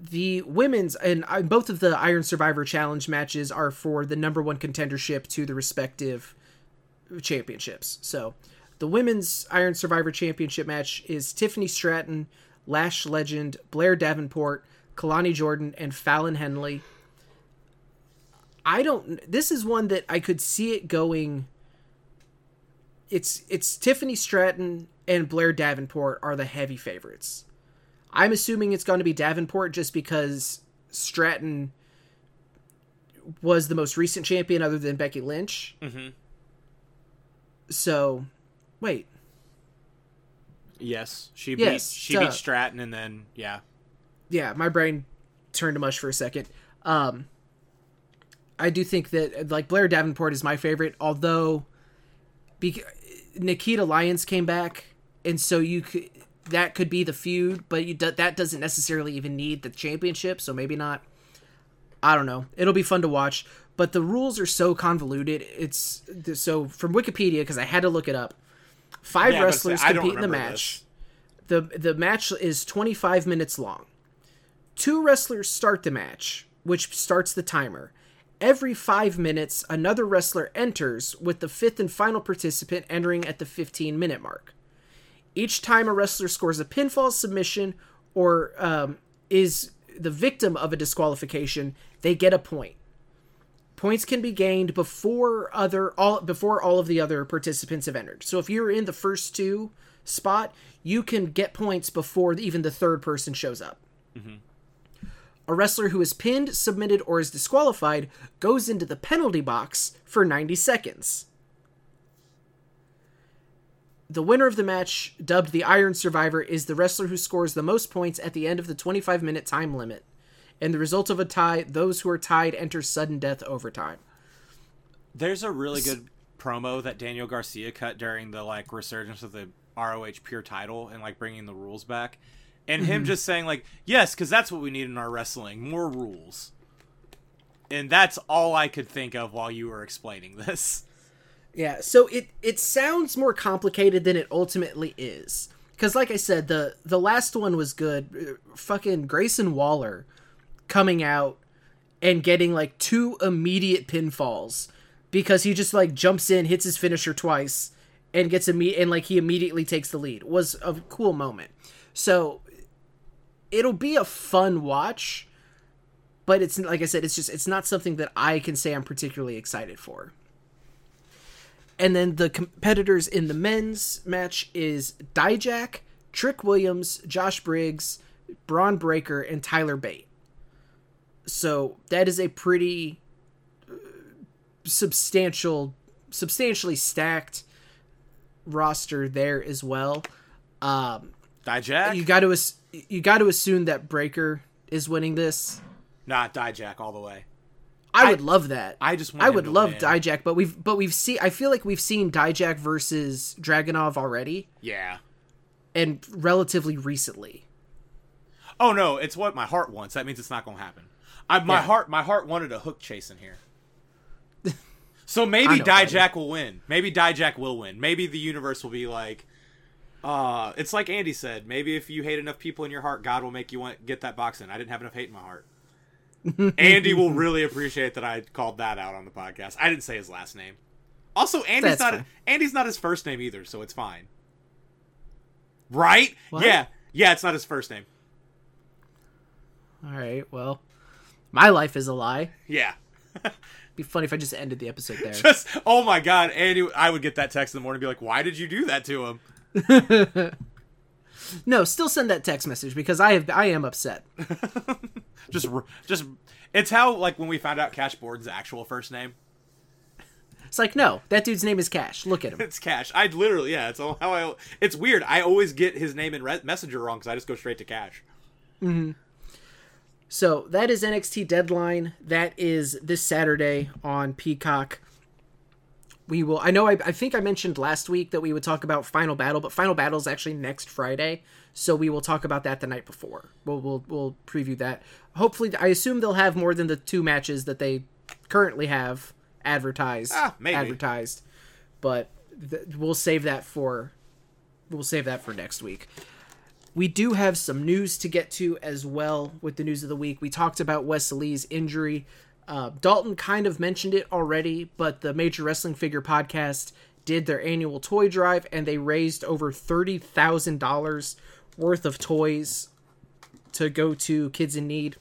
The women's and uh, both of the Iron Survivor Challenge matches are for the number one contendership to the respective championships. So the women's Iron Survivor Championship match is Tiffany Stratton, Lash Legend, Blair Davenport, Kelani Jordan, and Fallon Henley. I don't. This is one that I could see it going. It's it's Tiffany Stratton and Blair Davenport are the heavy favorites. I'm assuming it's going to be Davenport just because Stratton was the most recent champion other than Becky Lynch. Mhm. So, wait, Yes, she Yes, beat she beat Stratton and then yeah. yeah, my brain turned to mush for a second. Um, I do think that like Blair Davenport is my favorite, although bec- Nikkita Lyons came back, and so you could that could be the feud, but you do, that doesn't necessarily even need the championship, so maybe not. I don't know. It'll be fun to watch, but the rules are so convoluted. It's so from Wikipedia because I had to look it up. Five Yeah, I was about to wrestlers say, compete in the match. The the match is 25 minutes long. Two wrestlers start the match, which starts the timer. Every 5 minutes, another wrestler enters with the fifth and final participant entering at the 15 minute mark. Each time a wrestler scores a pinfall submission or um, is the victim of a disqualification, they get a point. Points can be gained before other all before all of the other participants have entered. So if you're in the first two spot, you can get points before even the third person shows up. A wrestler who is pinned, submitted, or is disqualified goes into the penalty box for 90 seconds. The winner of the match, dubbed the Iron Survivor, is the wrestler who scores the most points at the end of the 25 minute time limit. In the result of a tie, those who are tied enter sudden death overtime. There's a really good promo that Daniel Garcia cut during the like resurgence of the ROH Pure title and like bringing the rules back, and him mm-hmm. just saying like, "Yes, because that's what we need in our wrestling: more rules." And that's all I could think of while you were explaining this. Yeah, so it it sounds more complicated than it ultimately is. Cuz like I said, the the last one was good. Uh, Fucking Grayson Waller coming out and getting like two immediate pinfalls because he just like jumps in, hits his finisher twice and gets a imme- and like he immediately takes the lead. Was a cool moment. So it'll be a fun watch, but it's like I said, it's just it's not something that I can say I'm particularly excited for. And then the competitors in the men's match is Dijak, Trick Williams, Josh Briggs, Bron Breakker, and Tyler Bate. So that is a pretty uh, substantial, substantially stacked roster there as well. Um, Dijak, you got to you got to assume that Breaker is winning this. not Dijak all the way. I would love that. I just want I would love win. Dijak, but we've but we've seen. I feel like we've seen Dijak versus Dragunov already, Yeah. and relatively recently. Oh no, it's what my heart wants. That means it's not going to happen. I, my Yeah. heart, my heart wanted a hook chase in here. So maybe I. Dijak will win. Maybe Dijak will win. Maybe the universe will be like, uh, it's like Andy said. Maybe if you hate enough people in your heart, God will make you want get that box in. I didn't have enough hate in my heart. Andy will really appreciate that I called that out on the podcast. I didn't say his last name. Also, Andy's That's not fine. Andy's not his first name either, so it's fine. Right? What? Yeah, yeah, it's not his first name. All right, well, my life is a lie. Yeah. Be funny if I just ended the episode there. Just oh my god, Andy! I would get that text in the morning, and be like, "Why did you do that to him?" no, still send that text message because I have I am upset. Just, just it's how like when we found out Cash Board's actual first name. It's like no, that dude's name is Cash. Look at him. It's Cash. I literally, yeah, it's all how I. It's weird. I always get his name in Re- Messenger wrong because I just go straight to Cash. Hmm. So that is NXT Deadline. That is this Saturday on Peacock. We will. I know. I, I think I mentioned last week that we would talk about Final Battle, but Final Battle is actually next Friday, so we will talk about that the night before. We'll we'll, we'll preview that. Hopefully, I assume they'll have more than the two matches that they currently have advertised. Ah, maybe. advertised, but th- we'll save that for we'll save that for next week. We do have some news to get to as well with the news of the week. We talked about Wes Lee's injury. Uh, Dalton kind of mentioned it already, but the Major Wrestling Figure Podcast did their annual toy drive and they raised over $30,000 worth of toys to go to kids in need.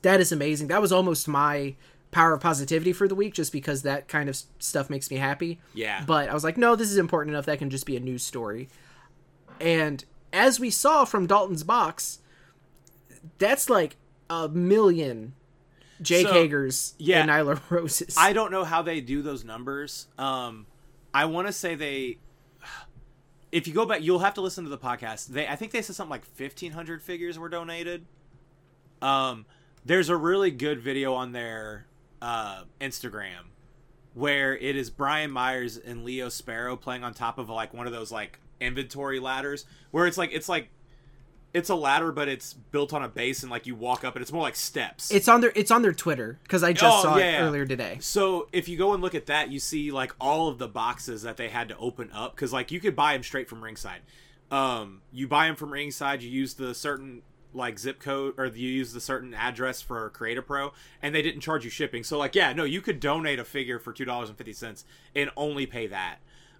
That is amazing. That was almost my power of positivity for the week just because that kind of stuff makes me happy. Yeah. But I was like, no, this is important enough that can just be a news story. And as we saw from Dalton's box, that's like a million Jake So, Hager's yeah. and Nyla Roses. I don't know how they do those numbers. Um, I want to say they. If you go back, you'll have to listen to the podcast. They, I think they said something like fifteen hundred figures were donated. Um, there's a really good video on their uh, Instagram where it is Brian Myers and Leo Sparrow playing on top of like one of those like inventory ladders where it's like it's like it's a ladder, but it's built on a base, and like you walk up, and it's more like steps. It's on their it's on their Twitter because I just Oh, saw yeah, it yeah. earlier today. So if you go and look at that, you see like all of the boxes that they had to open up because like you could buy them straight from ringside. Um, you buy them from ringside. You use the certain like zip code or you use the certain address for Create A Pro, and they didn't charge you shipping. So like yeah, no, you could donate a figure for two dollars and fifty cents and only pay that.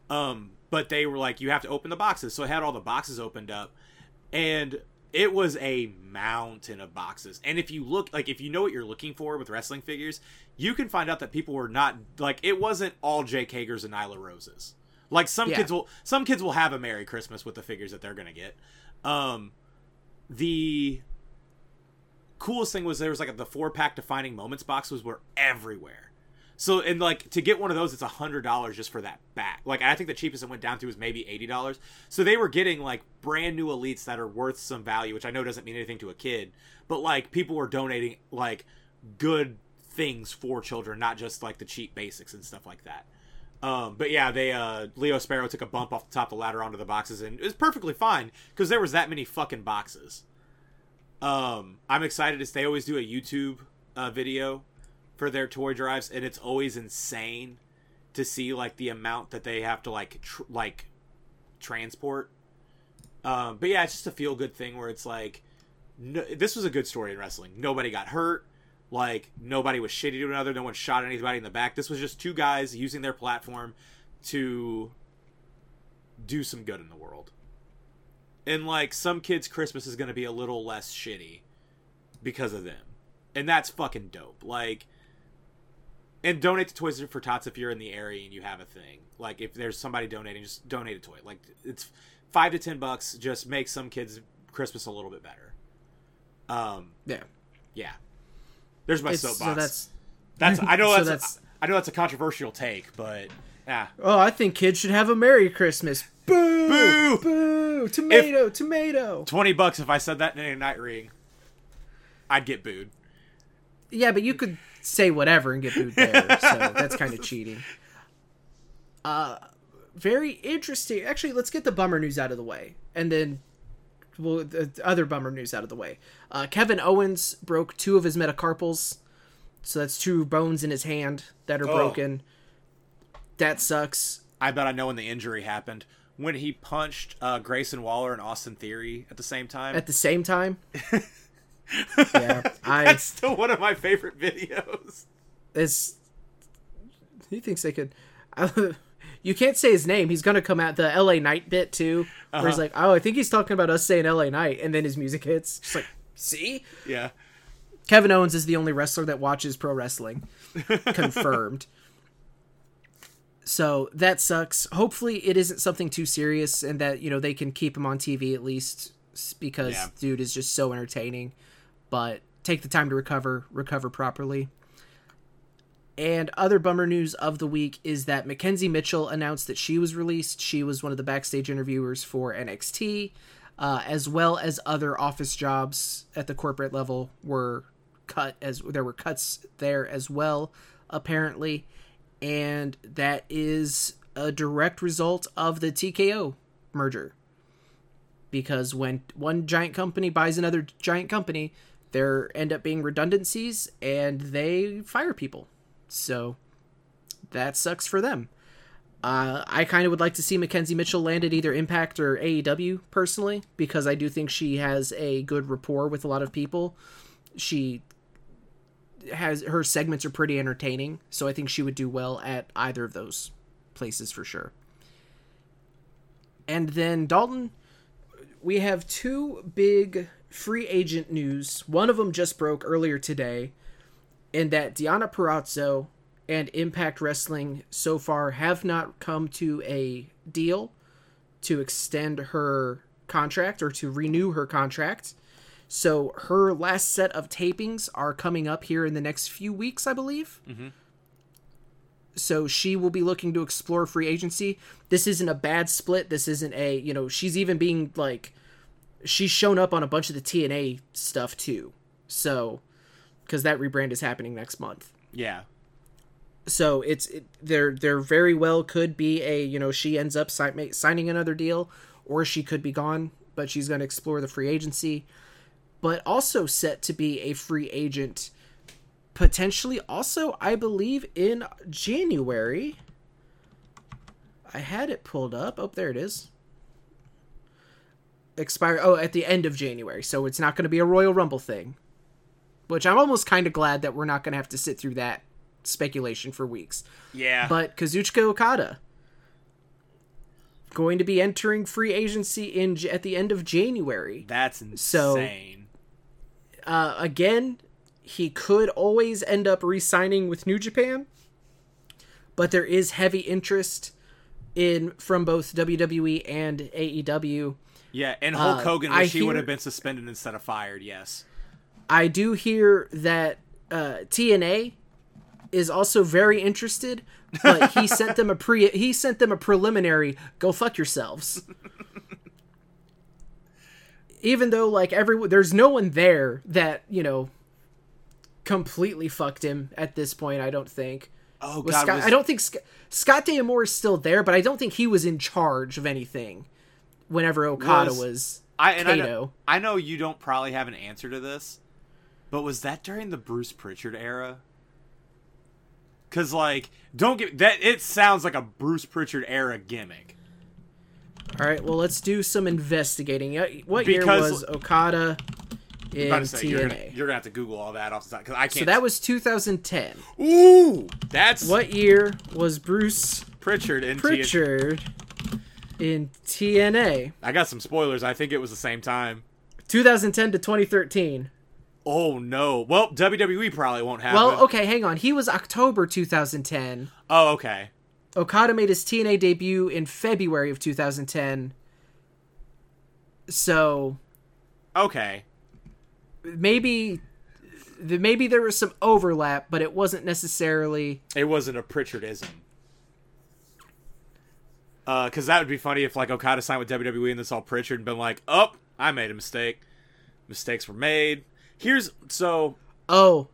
Um, but they were like you have to open the boxes, so I had all the boxes opened up, and it was a mountain of boxes. And if you look, like, if you know what you're looking for with wrestling figures, you can find out that people were not like it wasn't all Jake Hager's and Nyla Roses. Like some Yeah. kids will, some kids will have a Merry Christmas with the figures that they're gonna get. Um, the coolest thing was there was like the four pack defining moments boxes were everywhere. So and like to get one of those, it's a hundred dollars just for that back. Like I think the cheapest it went down to was maybe eighty dollars. So they were getting like brand new elites that are worth some value, which I know doesn't mean anything to a kid, but like people were donating like good things for children, not just like the cheap basics and stuff like that. Um, but yeah, they uh, Leo Sparrow took a bump off the top of the ladder onto the boxes, and it was perfectly fine because there was that many fucking boxes. Um, I'm excited as they always do a YouTube uh, video for their toy drives, and it's always insane to see like the amount that they have to like tr- like transport. Um, but yeah, it's just a feel good thing where it's like, no, this was a good story in wrestling. Nobody got hurt. Like nobody was shitty to another. No one shot anybody in the back. This was just two guys using their platform to do some good in the world. And like some kids' Christmas is going to be a little less shitty because of them, and that's fucking dope. Like, and donate to Toys for Tots if you're in the area and you have a thing. Like, if there's somebody donating, just donate a toy. Like, it's five to ten bucks. Just make some kids' Christmas a little bit better. Um, Yeah. yeah. There's my It's, soapbox. so that's That's I know so that's, that's- I know that's a controversial take, but yeah. oh, I think kids should have a Merry Christmas. Boo! Boo! Boo! Tomato! tomato! Twenty bucks if I said that in a night ring, I'd get booed. Yeah, but you could say whatever and get booed there, so that's kind of cheating. Uh, very interesting. Actually, let's get the bummer news out of the way, and then well, the other bummer news out of the way. Uh, Kevin Owens broke two of his metacarpals, so that's two bones in his hand that are Oh. broken. That sucks. I bet I know when the injury happened when he punched uh, Grayson Waller and Austin Theory at the same time. At the same time, yeah, I That's still one of my favorite videos. it's he thinks they could you can't say his name. He's gonna come out the LA Knight bit too where he's uh-huh. like oh i think he's talking about us saying LA Knight," and then his music hits. Just like see? Yeah. kevin owens is the only wrestler that watches pro wrestling. Confirmed. So that sucks. Hopefully it isn't something too serious and that you know they can keep him on tv at least because Yeah. dude is just so entertaining but take the time to recover recover properly and other bummer news of the week is that McKenzie Mitchell announced that she was released. She was one of the backstage interviewers for NXT, uh, as well as other office jobs at the corporate level were cut as there were cuts there as well, apparently, and that is a direct result of the TKO merger. Because when one giant company buys another giant company, there end up being redundancies and they fire people. So that sucks for them. Uh, I kind of would like to see McKenzie Mitchell land at either Impact or AEW personally, because I do think she has a good rapport with a lot of people. She has her segments are pretty entertaining, so I think she would do well at either of those places for sure. And then Dalton, we have two big free agent news. One of them just broke earlier today in that Deonna Purrazzo and Impact Wrestling so far have not come to a deal to extend her contract or to renew her contract. So her last set of tapings are coming up here in the next few weeks, I believe. Mm-hmm. So she will be looking to explore free agency. This isn't a bad split. This isn't a, you know, she's even being like, she's shown up on a bunch of the TNA stuff too. So, because that rebrand is happening next month. Yeah. So it's it, there. There very well could be a you know she ends up si- signing another deal, or she could be gone but she's going to explore the free agency. But also set to be a free agent, potentially also, I believe, in January. I had it pulled up. Oh, there it is. Expire. Oh, at the end of January. So it's not going to be a Royal Rumble thing. Which I'm almost kind of glad that we're not going to have to sit through that speculation for weeks. Yeah. But Kazuchika Okada going to be entering free agency in at the end of January. That's insane. So, uh, again, he could always end up re-signing with New Japan, but there is heavy interest in from both WWE and AEW. Yeah, and Hulk Uh, Hogan I wish he would have been suspended instead of fired. Yes. I do hear that uh, TNA is also very interested, but he sent them a pre he sent them a preliminary go fuck yourselves. Even though like everyone there's no one there that, you know, completely fucked him at this point, I don't think. Oh Was God. Scott, was- I don't think Sc- Scott D'Amore is still there, but I don't think he was in charge of anything whenever Okada Was- was, I and I know, I know you don't probably have an answer to this, but was that during the Bruce Pritchard era? Cause like, don't get that. It sounds like a Bruce Pritchard era gimmick. All right, well, let's do some investigating. What year was Okada in about to say, you're gonna, TNA? you're gonna have to Google all that off the top because I can't. So that was 2010. ooh, that's What year was Bruce Pritchard in TNA. Pritchard in TNA? I got some spoilers. I think it was the same time. 2010 to 2013. Oh no. Well, WWE probably won't have. Well, it. okay, hang on. He was October 2010. Oh, okay. Okada made his TNA debut in February of 2010. So Okay. maybe maybe there was some overlap, but it wasn't necessarily It wasn't a Pritchardism. Uh, cause that would be funny if like Okada signed with WWE and this all Pritchard and been like, "Oh, I made a mistake. Mistakes were made." Here's so. Oh,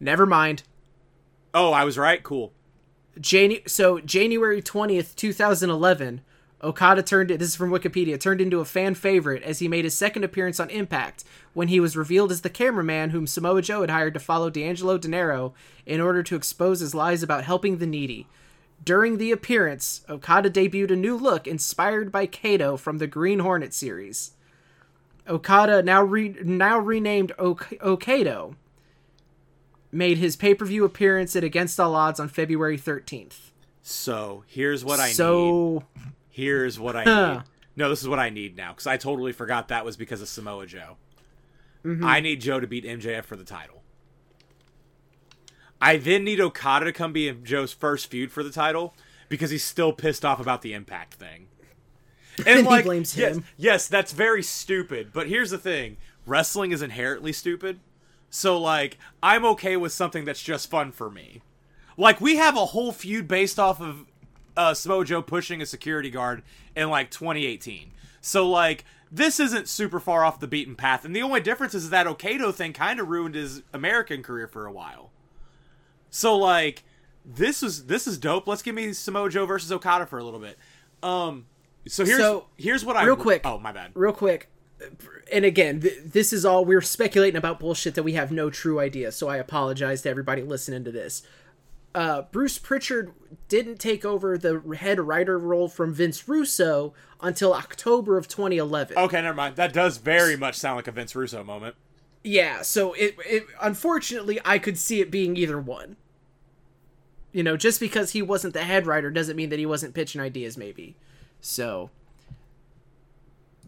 never mind. Oh, I was right. Cool. Janu- so January 20th, 2011, Okada turned it, this is from Wikipedia, turned into a fan favorite as he made his second appearance on Impact when he was revealed as the cameraman whom Samoa Joe had hired to follow D'Angelo Dinero in order to expose his lies about helping the needy. During the appearance, Okada debuted a new look inspired by Kato from the Green Hornet series. Okada, now re- now renamed ok- Okato, made his pay-per-view appearance at Against All Odds on February 13th. So here's what I need. so Here's what I need. No, this is what I need now because I totally forgot that was because of Samoa Joe. Mm-hmm. I need Joe to beat MJF for the title. I then need Okada to come be Joe's first feud for the title because he's still pissed off about the Impact thing. And he blames yes, him. Yes, that's very stupid. But here's the thing: wrestling is inherently stupid. So like, I'm okay with something that's just fun for me. Like we have a whole feud based off of uh, Samoa Joe pushing a security guard in like 2018. So like, this isn't super far off the beaten path. And the only difference is that Okato thing kind of ruined his American career for a while. So like, this is this is dope. Let's give me Samoa Joe versus Okada for a little bit. Um, so here's So, here's what I real quick. Oh my bad. real quick and again th- this is all we're speculating about bullshit that we have no true idea so i apologize to everybody listening to this uh, bruce pritchard didn't take over the head writer role from vince russo until october of 2011 Okay, never mind. That does very much sound like a Vince Russo moment. Yeah so it, it unfortunately i could see it being either one you know just because he wasn't the head writer doesn't mean that he wasn't pitching ideas maybe so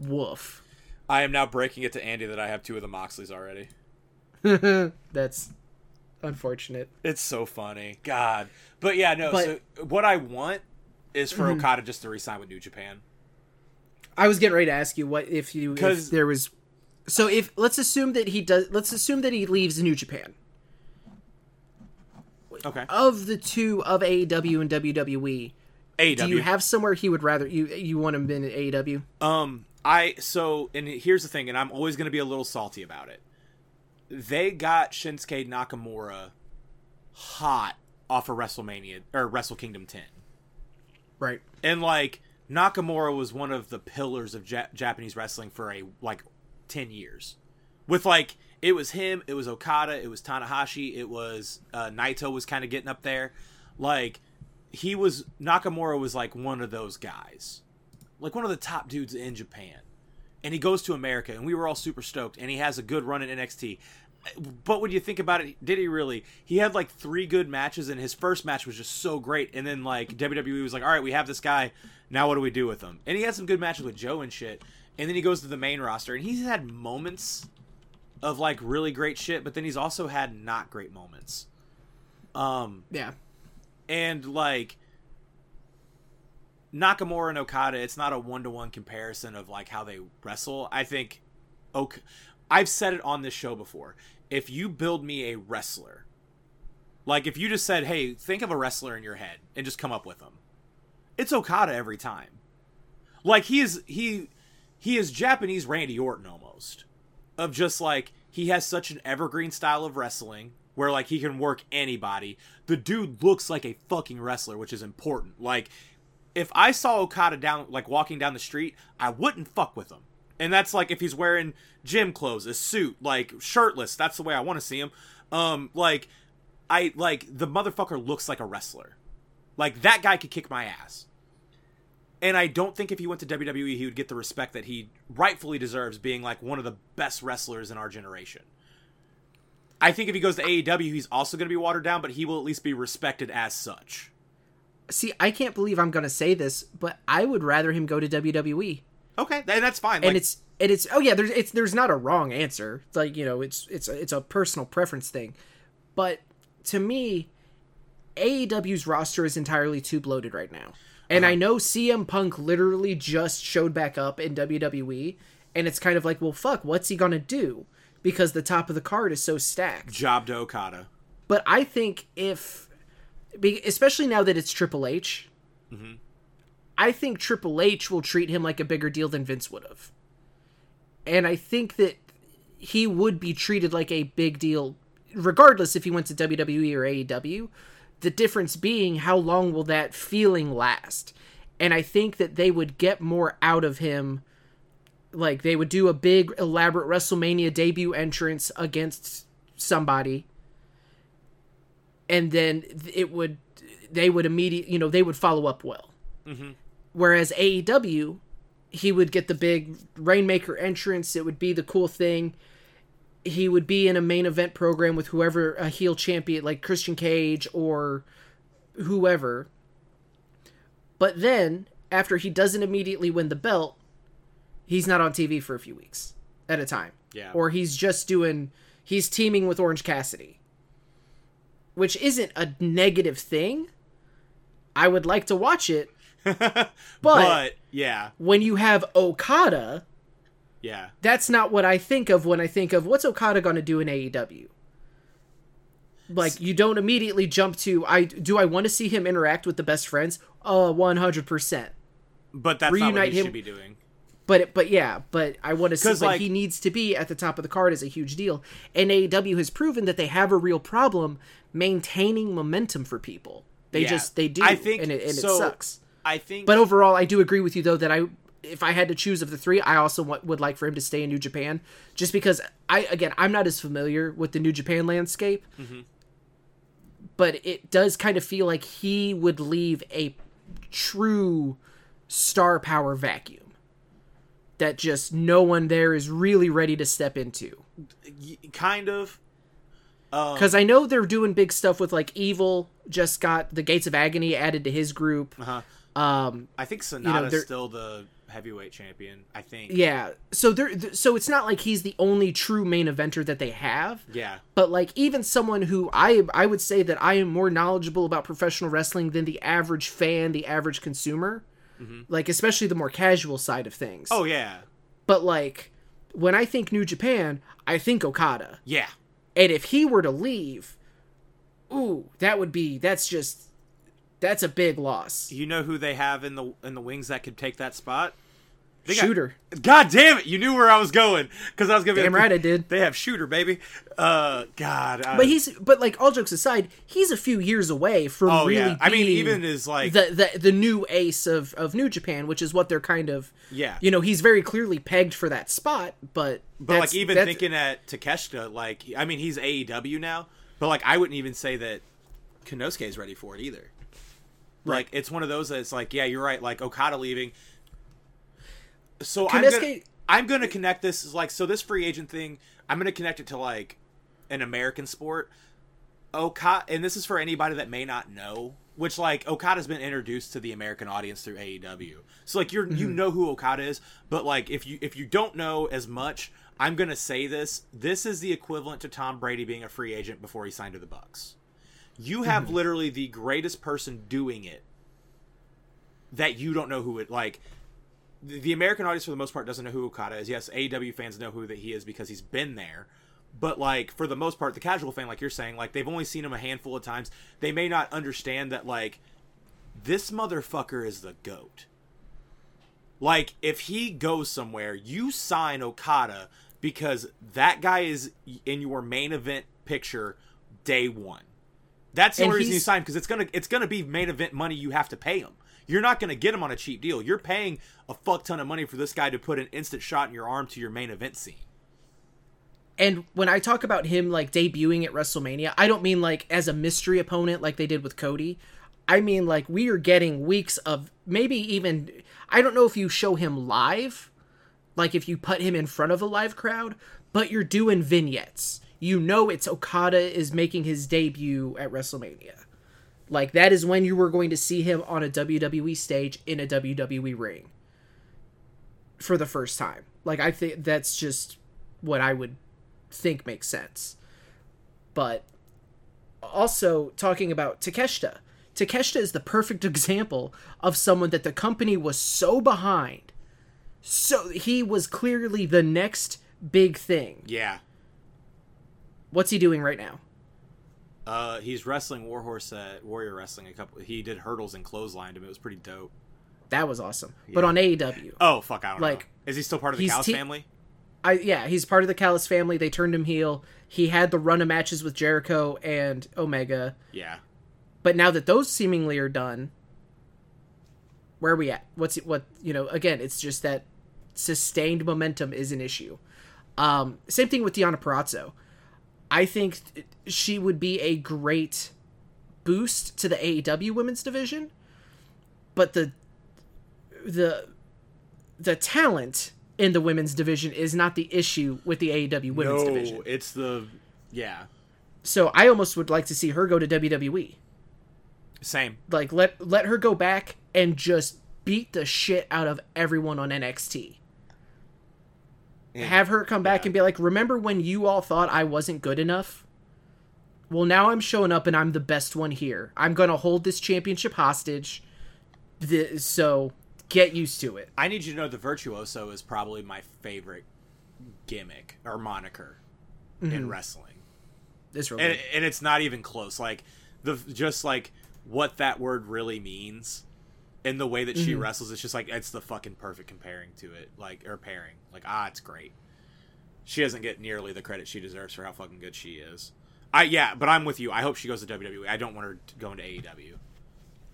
woof I am now breaking it to Andy that I have two of the Moxleys already. that's unfortunate It's so funny. God. But yeah, no, But- Mm-hmm. so what I want is for Okada just to resign with New Japan. I was getting ready to ask you what if you if there was so if let's assume that he does let's assume that he leaves New Japan. Okay. Of the two of AEW and WWE, AEW. do you have somewhere he would rather you you want him in AEW? Um, I so and here's the thing, and I'm always going to be a little salty about it. They got Shinsuke Nakamura hot off of WrestleMania or Wrestle Kingdom 10, Right. and like Nakamura was one of the pillars of ja- Japanese wrestling for a like 10 years. With like it was him, it was Okada, it was Tanahashi, it was uh, Naito was kind of getting up there. Like he was Nakamura was like one of those guys. Like one of the top dudes in Japan. And he goes to America and we were all super stoked and he has a good run in NXT. But when you think about it, did he really? He had like three good matches, and his first match was just so great. And then like WWE was like, "All right, we have this guy. Now what do we do with him?" And he had some good matches with Joe and shit. And then he goes to the main roster, and he's had moments of like really great shit, but then he's also had not great moments. Um, Yeah. and like Nakamura and Okada, it's not a one to one comparison of like how they wrestle. I think, ok, I've said it on this show before. If you build me a wrestler, like if you just said, "Hey, think of a wrestler in your head and just come up with them," it's Okada every time. Like he is he he is Japanese Randy Orton almost, of just like he has such an evergreen style of wrestling where like he can work anybody. The dude looks like a fucking wrestler, which is important. Like if I saw Okada down like walking down the street, I wouldn't fuck with him. And that's like if he's wearing gym clothes, a suit, like shirtless. That's the way I want to see him. Um, like I like the motherfucker looks like a wrestler. Like that guy could kick my ass. And I don't think if he went to WWE, he would get the respect that he rightfully deserves, being like one of the best wrestlers in our generation. I think if he goes to AEW, he's also going to be watered down, but he will at least be respected as such. See, I can't believe I'm going to say this, but I would rather him go to WWE. Okay, and that's fine. and Like, it's and it's oh yeah there's it's there's not a wrong answer it's like you know it's it's it's a personal preference thing but to me AEW's roster is entirely too bloated right now and I uh-huh. know CM Punk literally just showed back up in WWE and it's kind of like well fuck what's he going to do because the top of the card is so stacked job to Okada. but I think if, especially now that it's Triple H, mm-hmm. I think Triple H will treat him like a bigger deal than Vince would have. And I think that he would be treated like a big deal, regardless if he went to WWE or AEW. The difference being how long will that feeling last? And I think that they would get more out of him. Like they would do a big, elaborate WrestleMania debut entrance against somebody and then it would they would immediately you know they would follow up well mm-hmm. whereas aew he would get the big rainmaker entrance it would be the cool thing he would be in a main event program with whoever a heel champion like christian cage or whoever. But then after he doesn't immediately win the belt he's not on tv for a few weeks at a time. Yeah. or he's just doing he's teaming with orange cassidy. Which isn't a negative thing. I would like to watch it, but, But yeah, when you have Okada, yeah, that's not what I think of when I think of what's Okada going to do in AEW. Like you don't immediately jump to I do I want to see him interact with the best friends? Uh 100%. but that's not what Reunite he him- should be doing. But but yeah, but I want to see but like- he needs to be at the top of the card is a huge deal. And AEW has proven that they have a real problem maintaining momentum for people. They Yeah. just they do I think and it, and so, it sucks. I think, But overall, I do agree with you though that I, if I had to choose of the three, I also want, would like for him to stay in New Japan, just because I again I'm not as familiar with the New Japan landscape, but it does kind of feel like he would leave a true star power vacuum that just no one there is really ready to step into. kind of. Um, Because I know they're doing big stuff with like Evil. Just got the Gates of Agony added to his group. uh-huh. Um, I think Sanada's they're- still the heavyweight champion. I think. Yeah. So there th- so it's not like he's the only true main eventer that they have, Yeah. but like even someone who I I would say that I am more knowledgeable about professional wrestling than the average fan, the average consumer. Mm-hmm. Like especially the more casual side of things. Oh yeah. But like when I think New Japan, I think Okada. Yeah. And if he were to leave, ooh, that would be that's just that's a big loss. You know who they have in the in the wings that could take that spot? They got- Shooter. God damn it! You knew where I was going because I was gonna be Damn like, right I did. They have shooter, baby. Uh, God. I- But he's but like all jokes aside, he's a few years away from Oh really yeah. I mean, even is like the, the the new ace of of New Japan, which is what they're kind of Yeah. You know, he's very clearly pegged for that spot, but But like even thinking at Takeshita, like I mean he's AEW now, but like I wouldn't even say that Konosuke is ready for it either. Like it's one of those that's like yeah you're right like Okada leaving. So I'm gonna, I'm gonna connect this is like so this free agent thing I'm gonna connect it to like an American sport. Okada and this is for anybody that may not know which like Okada's been introduced to the American audience through AEW. So like you're you mm-hmm. know who Okada is, but like if you if you don't know as much, I'm going to say this, this is the equivalent to Tom Brady being a free agent before he signed to the Bucks. You have mm-hmm. literally the greatest person doing it that you don't know who it like the the American audience for the most part doesn't know who Okada is. Yes, AEW fans know who that he is because he's been there. But like for the most part, the casual fan, like you're saying, like they've only seen him a handful of times. They may not understand that like this motherfucker is the goat. Like if he goes somewhere, you sign Okada because that guy is in your main event picture day one. That's the And only reason you sign because it's gonna it's gonna be main event money you have to pay him. You're not gonna get him on a cheap deal. You're paying a fuck ton of money for this guy to put an instant shot in your arm to your main event scene. And when I talk about him like debuting at WrestleMania, I don't mean like as a mystery opponent like they did with Cody. I mean like we are getting weeks of maybe even I don't know if you show him live, like if you put him in front of a live crowd, but you're doing vignettes. You know it's Okada is making his debut at WrestleMania. Like that is when you were going to see him on a WWE stage in a WWE ring for the first time. Like I think that's just what I would think makes sense. But also talking about Takeshita. Takeshita is the perfect example of someone that the company was so behind. So he was clearly the next big thing. Yeah. What's he doing right now? Uh, he's wrestling Warhorse at Warrior Wrestling a couple. He did hurdles and clotheslined him. It was pretty dope. That was awesome. But on AEW. Oh fuck, I don't Like, know. Is he still part of the Callis te- family? I yeah, he's part of the Callis family. They turned him heel. He had the run of matches with Jericho and Omega. Yeah. But now that those seemingly are done, where are we at? What's what you know? Again, it's just that sustained momentum is an issue. Um, same thing with Deonna Purrazzo. I think she would be a great boost to the AEW women's division, but the the the talent in the women's division is not the issue with the AEW women's no, division. it's the yeah. So I almost would like to see her go to WWE. Same. like let let her go back and just beat the shit out of everyone on NXT. Have her come back yeah. and be like, "Remember when you all thought I wasn't good enough? Well, now I'm showing up and I'm the best one here. I'm going to hold this championship hostage. The, so get used to it." I need you to know the virtuoso is probably my favorite gimmick or moniker in mm-hmm. wrestling. This real and, and it's not even close like the just like what that word really means and the way that she wrestles it's just like it's the fucking perfect comparing to it like or pairing. Like ah it's great. She doesn't get nearly the credit she deserves for how fucking good she is. I yeah but i'm with you. I hope she goes to wwe i don't want her to go into aew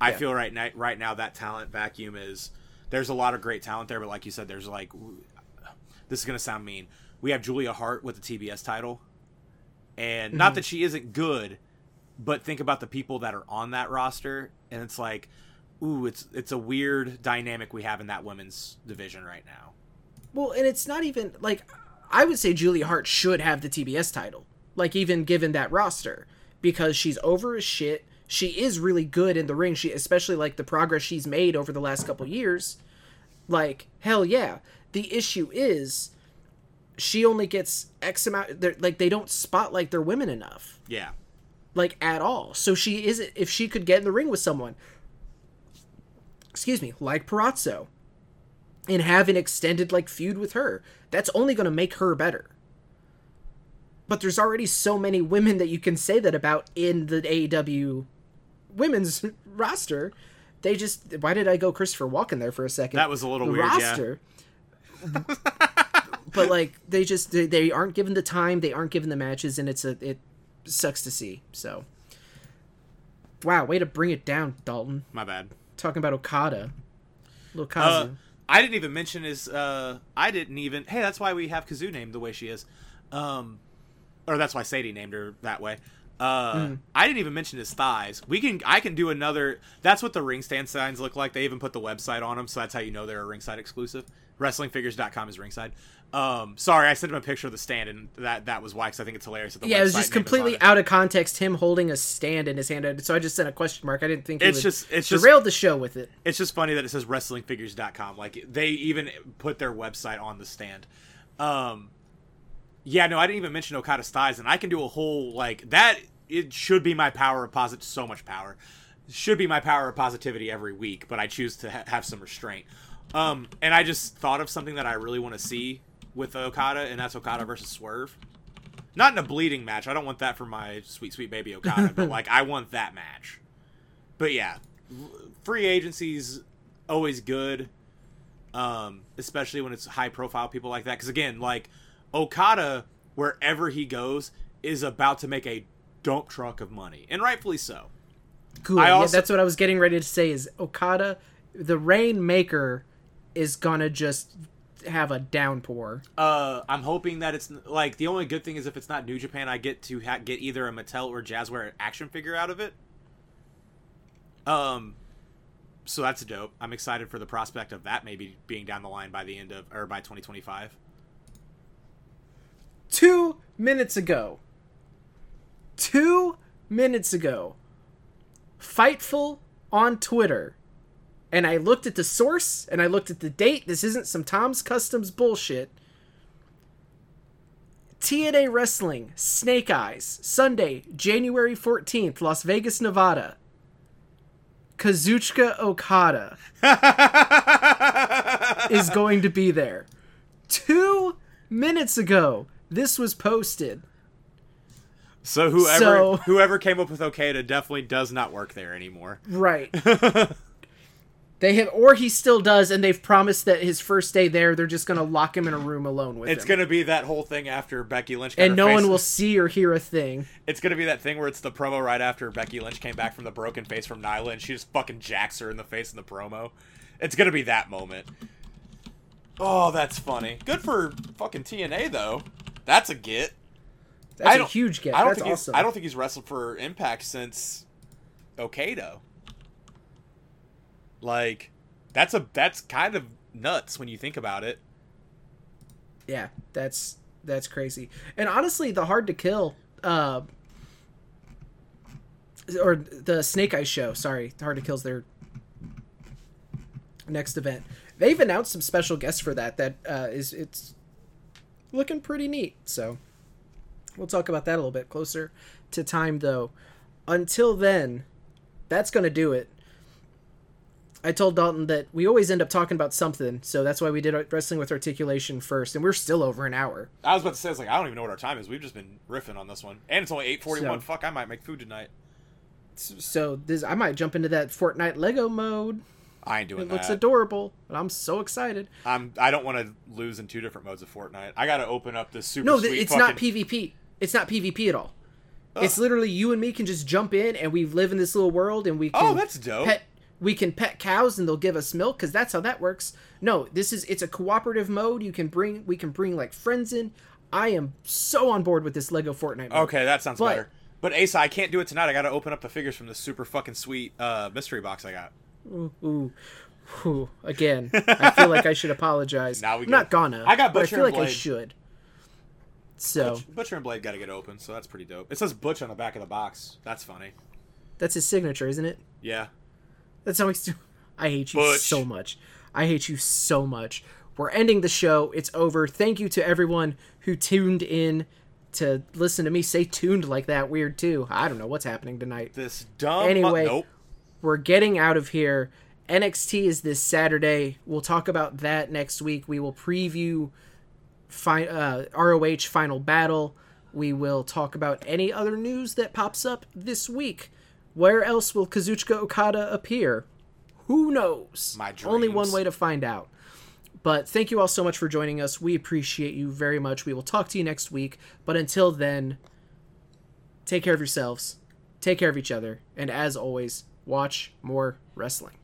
i Yeah. feel right now right now that talent vacuum is there's a lot of great talent there but like you said there's like this is gonna sound mean. We have julia hart with the tbs title. And not that she isn't good but think about the people that are on that roster and it's like ooh it's it's a weird dynamic we have in that women's division right now Well, and it's not even like I would say Julia Hart should have the TBS title. Like even given that roster because she's over as shit. She is really good in the ring. She especially like the progress she's made over the last couple years. Like hell yeah. The issue is she only gets X amount. they're- Like they don't spotlight their women enough, yeah like at all. So she is if she could get in the ring with someone, excuse me, like Purrazzo, and have an extended like feud with her, that's only going to make her better. But there's already so many women that you can say that about in the AEW women's roster. They just why did I go Christopher Walken there for a second? That was a little the weird, yeah. roster. but like they just they, they aren't given the time, they aren't given the matches, and it's a it sucks to see. So, wow, way to bring it down, Dalton. My bad. Talking about Okada, Lil Kazu. Uh, I didn't even mention his. Uh, I didn't even. Hey, that's why we have Kazoo named the way she is. Um, or that's why Sadie named her that way. Uh, I didn't even mention his thighs. We can. I can do another. That's what the ring stand signs look like. They even put the website on them, so that's how you know they're a ringside exclusive. WrestlingFigures.com is ringside. Um, sorry, I sent him a picture of the stand, and that that was why. Because I think it's hilarious. That the yeah, it was just name is on completely it. out of context. Him holding a stand in his hand, so I just sent a question mark. I didn't think he It's just- it's just- derailed the show with it. it's just funny that it says wrestlingfigures.com like they even put their website on the stand um yeah no i didn't even mention okada's thighs and i can do a whole like that it should be my power of posit so much power should be my power of positivity every week but i choose to ha- have some restraint um and i just thought of something that i really want to see with okada and that's okada versus swerve not in a bleeding match i don't want that for my sweet sweet baby okada but like i want that match but yeah free agency's always good um especially when it's high profile people like that because again like okada wherever he goes is about to make a dump truck of money and rightfully so Good. I yeah, that's what I was getting ready to say. Is Okada, the Rainmaker, is gonna just have a downpour. uh i'm hoping that it's like the only good thing is if it's not new japan i get to ha- get either a mattel or jazzware action figure out of it um so that's dope i'm excited for the prospect of that maybe being down the line by the end of or by 2025 Two minutes ago. Two minutes ago. Fightful on Twitter. And I looked at the source and I looked at the date. This isn't some Tom's Customs bullshit. TNA Wrestling, Snake Eyes, Sunday, January 14th, Las Vegas, Nevada. Kazuchika Okada is going to be there. Two minutes ago, this was posted. So whoever So- whoever came up with Okada definitely does not work there anymore. Right. they have, or he still does, and they've promised that his first day there, they're just going to lock him in a room alone with him. It's him. gonna be that whole thing after Becky Lynch, got and no face- one will see or hear a thing. It's gonna be that thing where it's the promo right after Becky Lynch came back from the broken face from Nyla, and she just fucking jacks her in the face in the promo. It's gonna be that moment. Oh, that's funny. Good for fucking TNA though. That's a get. That's a huge get. I don't That's think awesome. he's, I don't think he's wrestled for Impact since Okato. Like, that's a that's kind of nuts when you think about it. yeah, that's that's crazy. And honestly, the hard to kill, uh, or the Snake Eyes show. Sorry, the hard to kill's their next event. They've announced some special guests for that. That uh, is it's looking pretty neat. So we'll talk about that a little bit closer to time, though. Until then, that's gonna do it. I told Dalton that we always end up talking about something, so that's why we did wrestling with articulation first, and we're still over an hour. I was about to say, it's like I don't even know what our time is. We've just been riffing on this one, and it's only eight forty one. So- Fuck, I might make food tonight. So this, I might jump into that Fortnite Lego mode. I ain't doing that. It looks adorable, but I'm so excited. I'm. I don't want to lose in two different modes of Fortnite. I got to open up this super. No, th- it's fucking... not PvP. It's not PvP at all. It's literally you and me can just jump in and we live in this little world and we oh, can Oh, that's dope. pet we can pet cows and they'll give us milk because that's how that works. No, this is it's a cooperative mode. You can bring we can bring like friends in. I am so on board with this Lego Fortnite. Mode. Okay, that sounds But- better. But Asa, I can't do it tonight. I got to open up the figures from this super fucking sweet uh, mystery box I got. Ooh, ooh, ooh. Again, I feel like I should apologize. Now we I'm go. not gonna. I got butcher. but I feel and like I should. So Butch, Butcher and Blade got to get open, so that's pretty dope. It says Butch on the back of the box. That's funny. that's his signature, isn't it? Yeah. That's how he's do- I hate you Butch. so much. I hate you so much. We're ending the show. It's over. Thank you to everyone who tuned in to listen to me say tuned like that weird too. I don't know what's happening tonight. This dumb. Anyway. nope. We're getting out of here. NXT is this Saturday. We'll talk about that next week. We will preview fi- uh, ROH Final Battle. We will talk about any other news that pops up this week. Where else will Kazuchika Okada appear? Who knows? My Only one way to find out. But thank you all so much for joining us. We appreciate you very much. We will talk to you next week. But until then, take care of yourselves, take care of each other, and as always, watch more wrestling.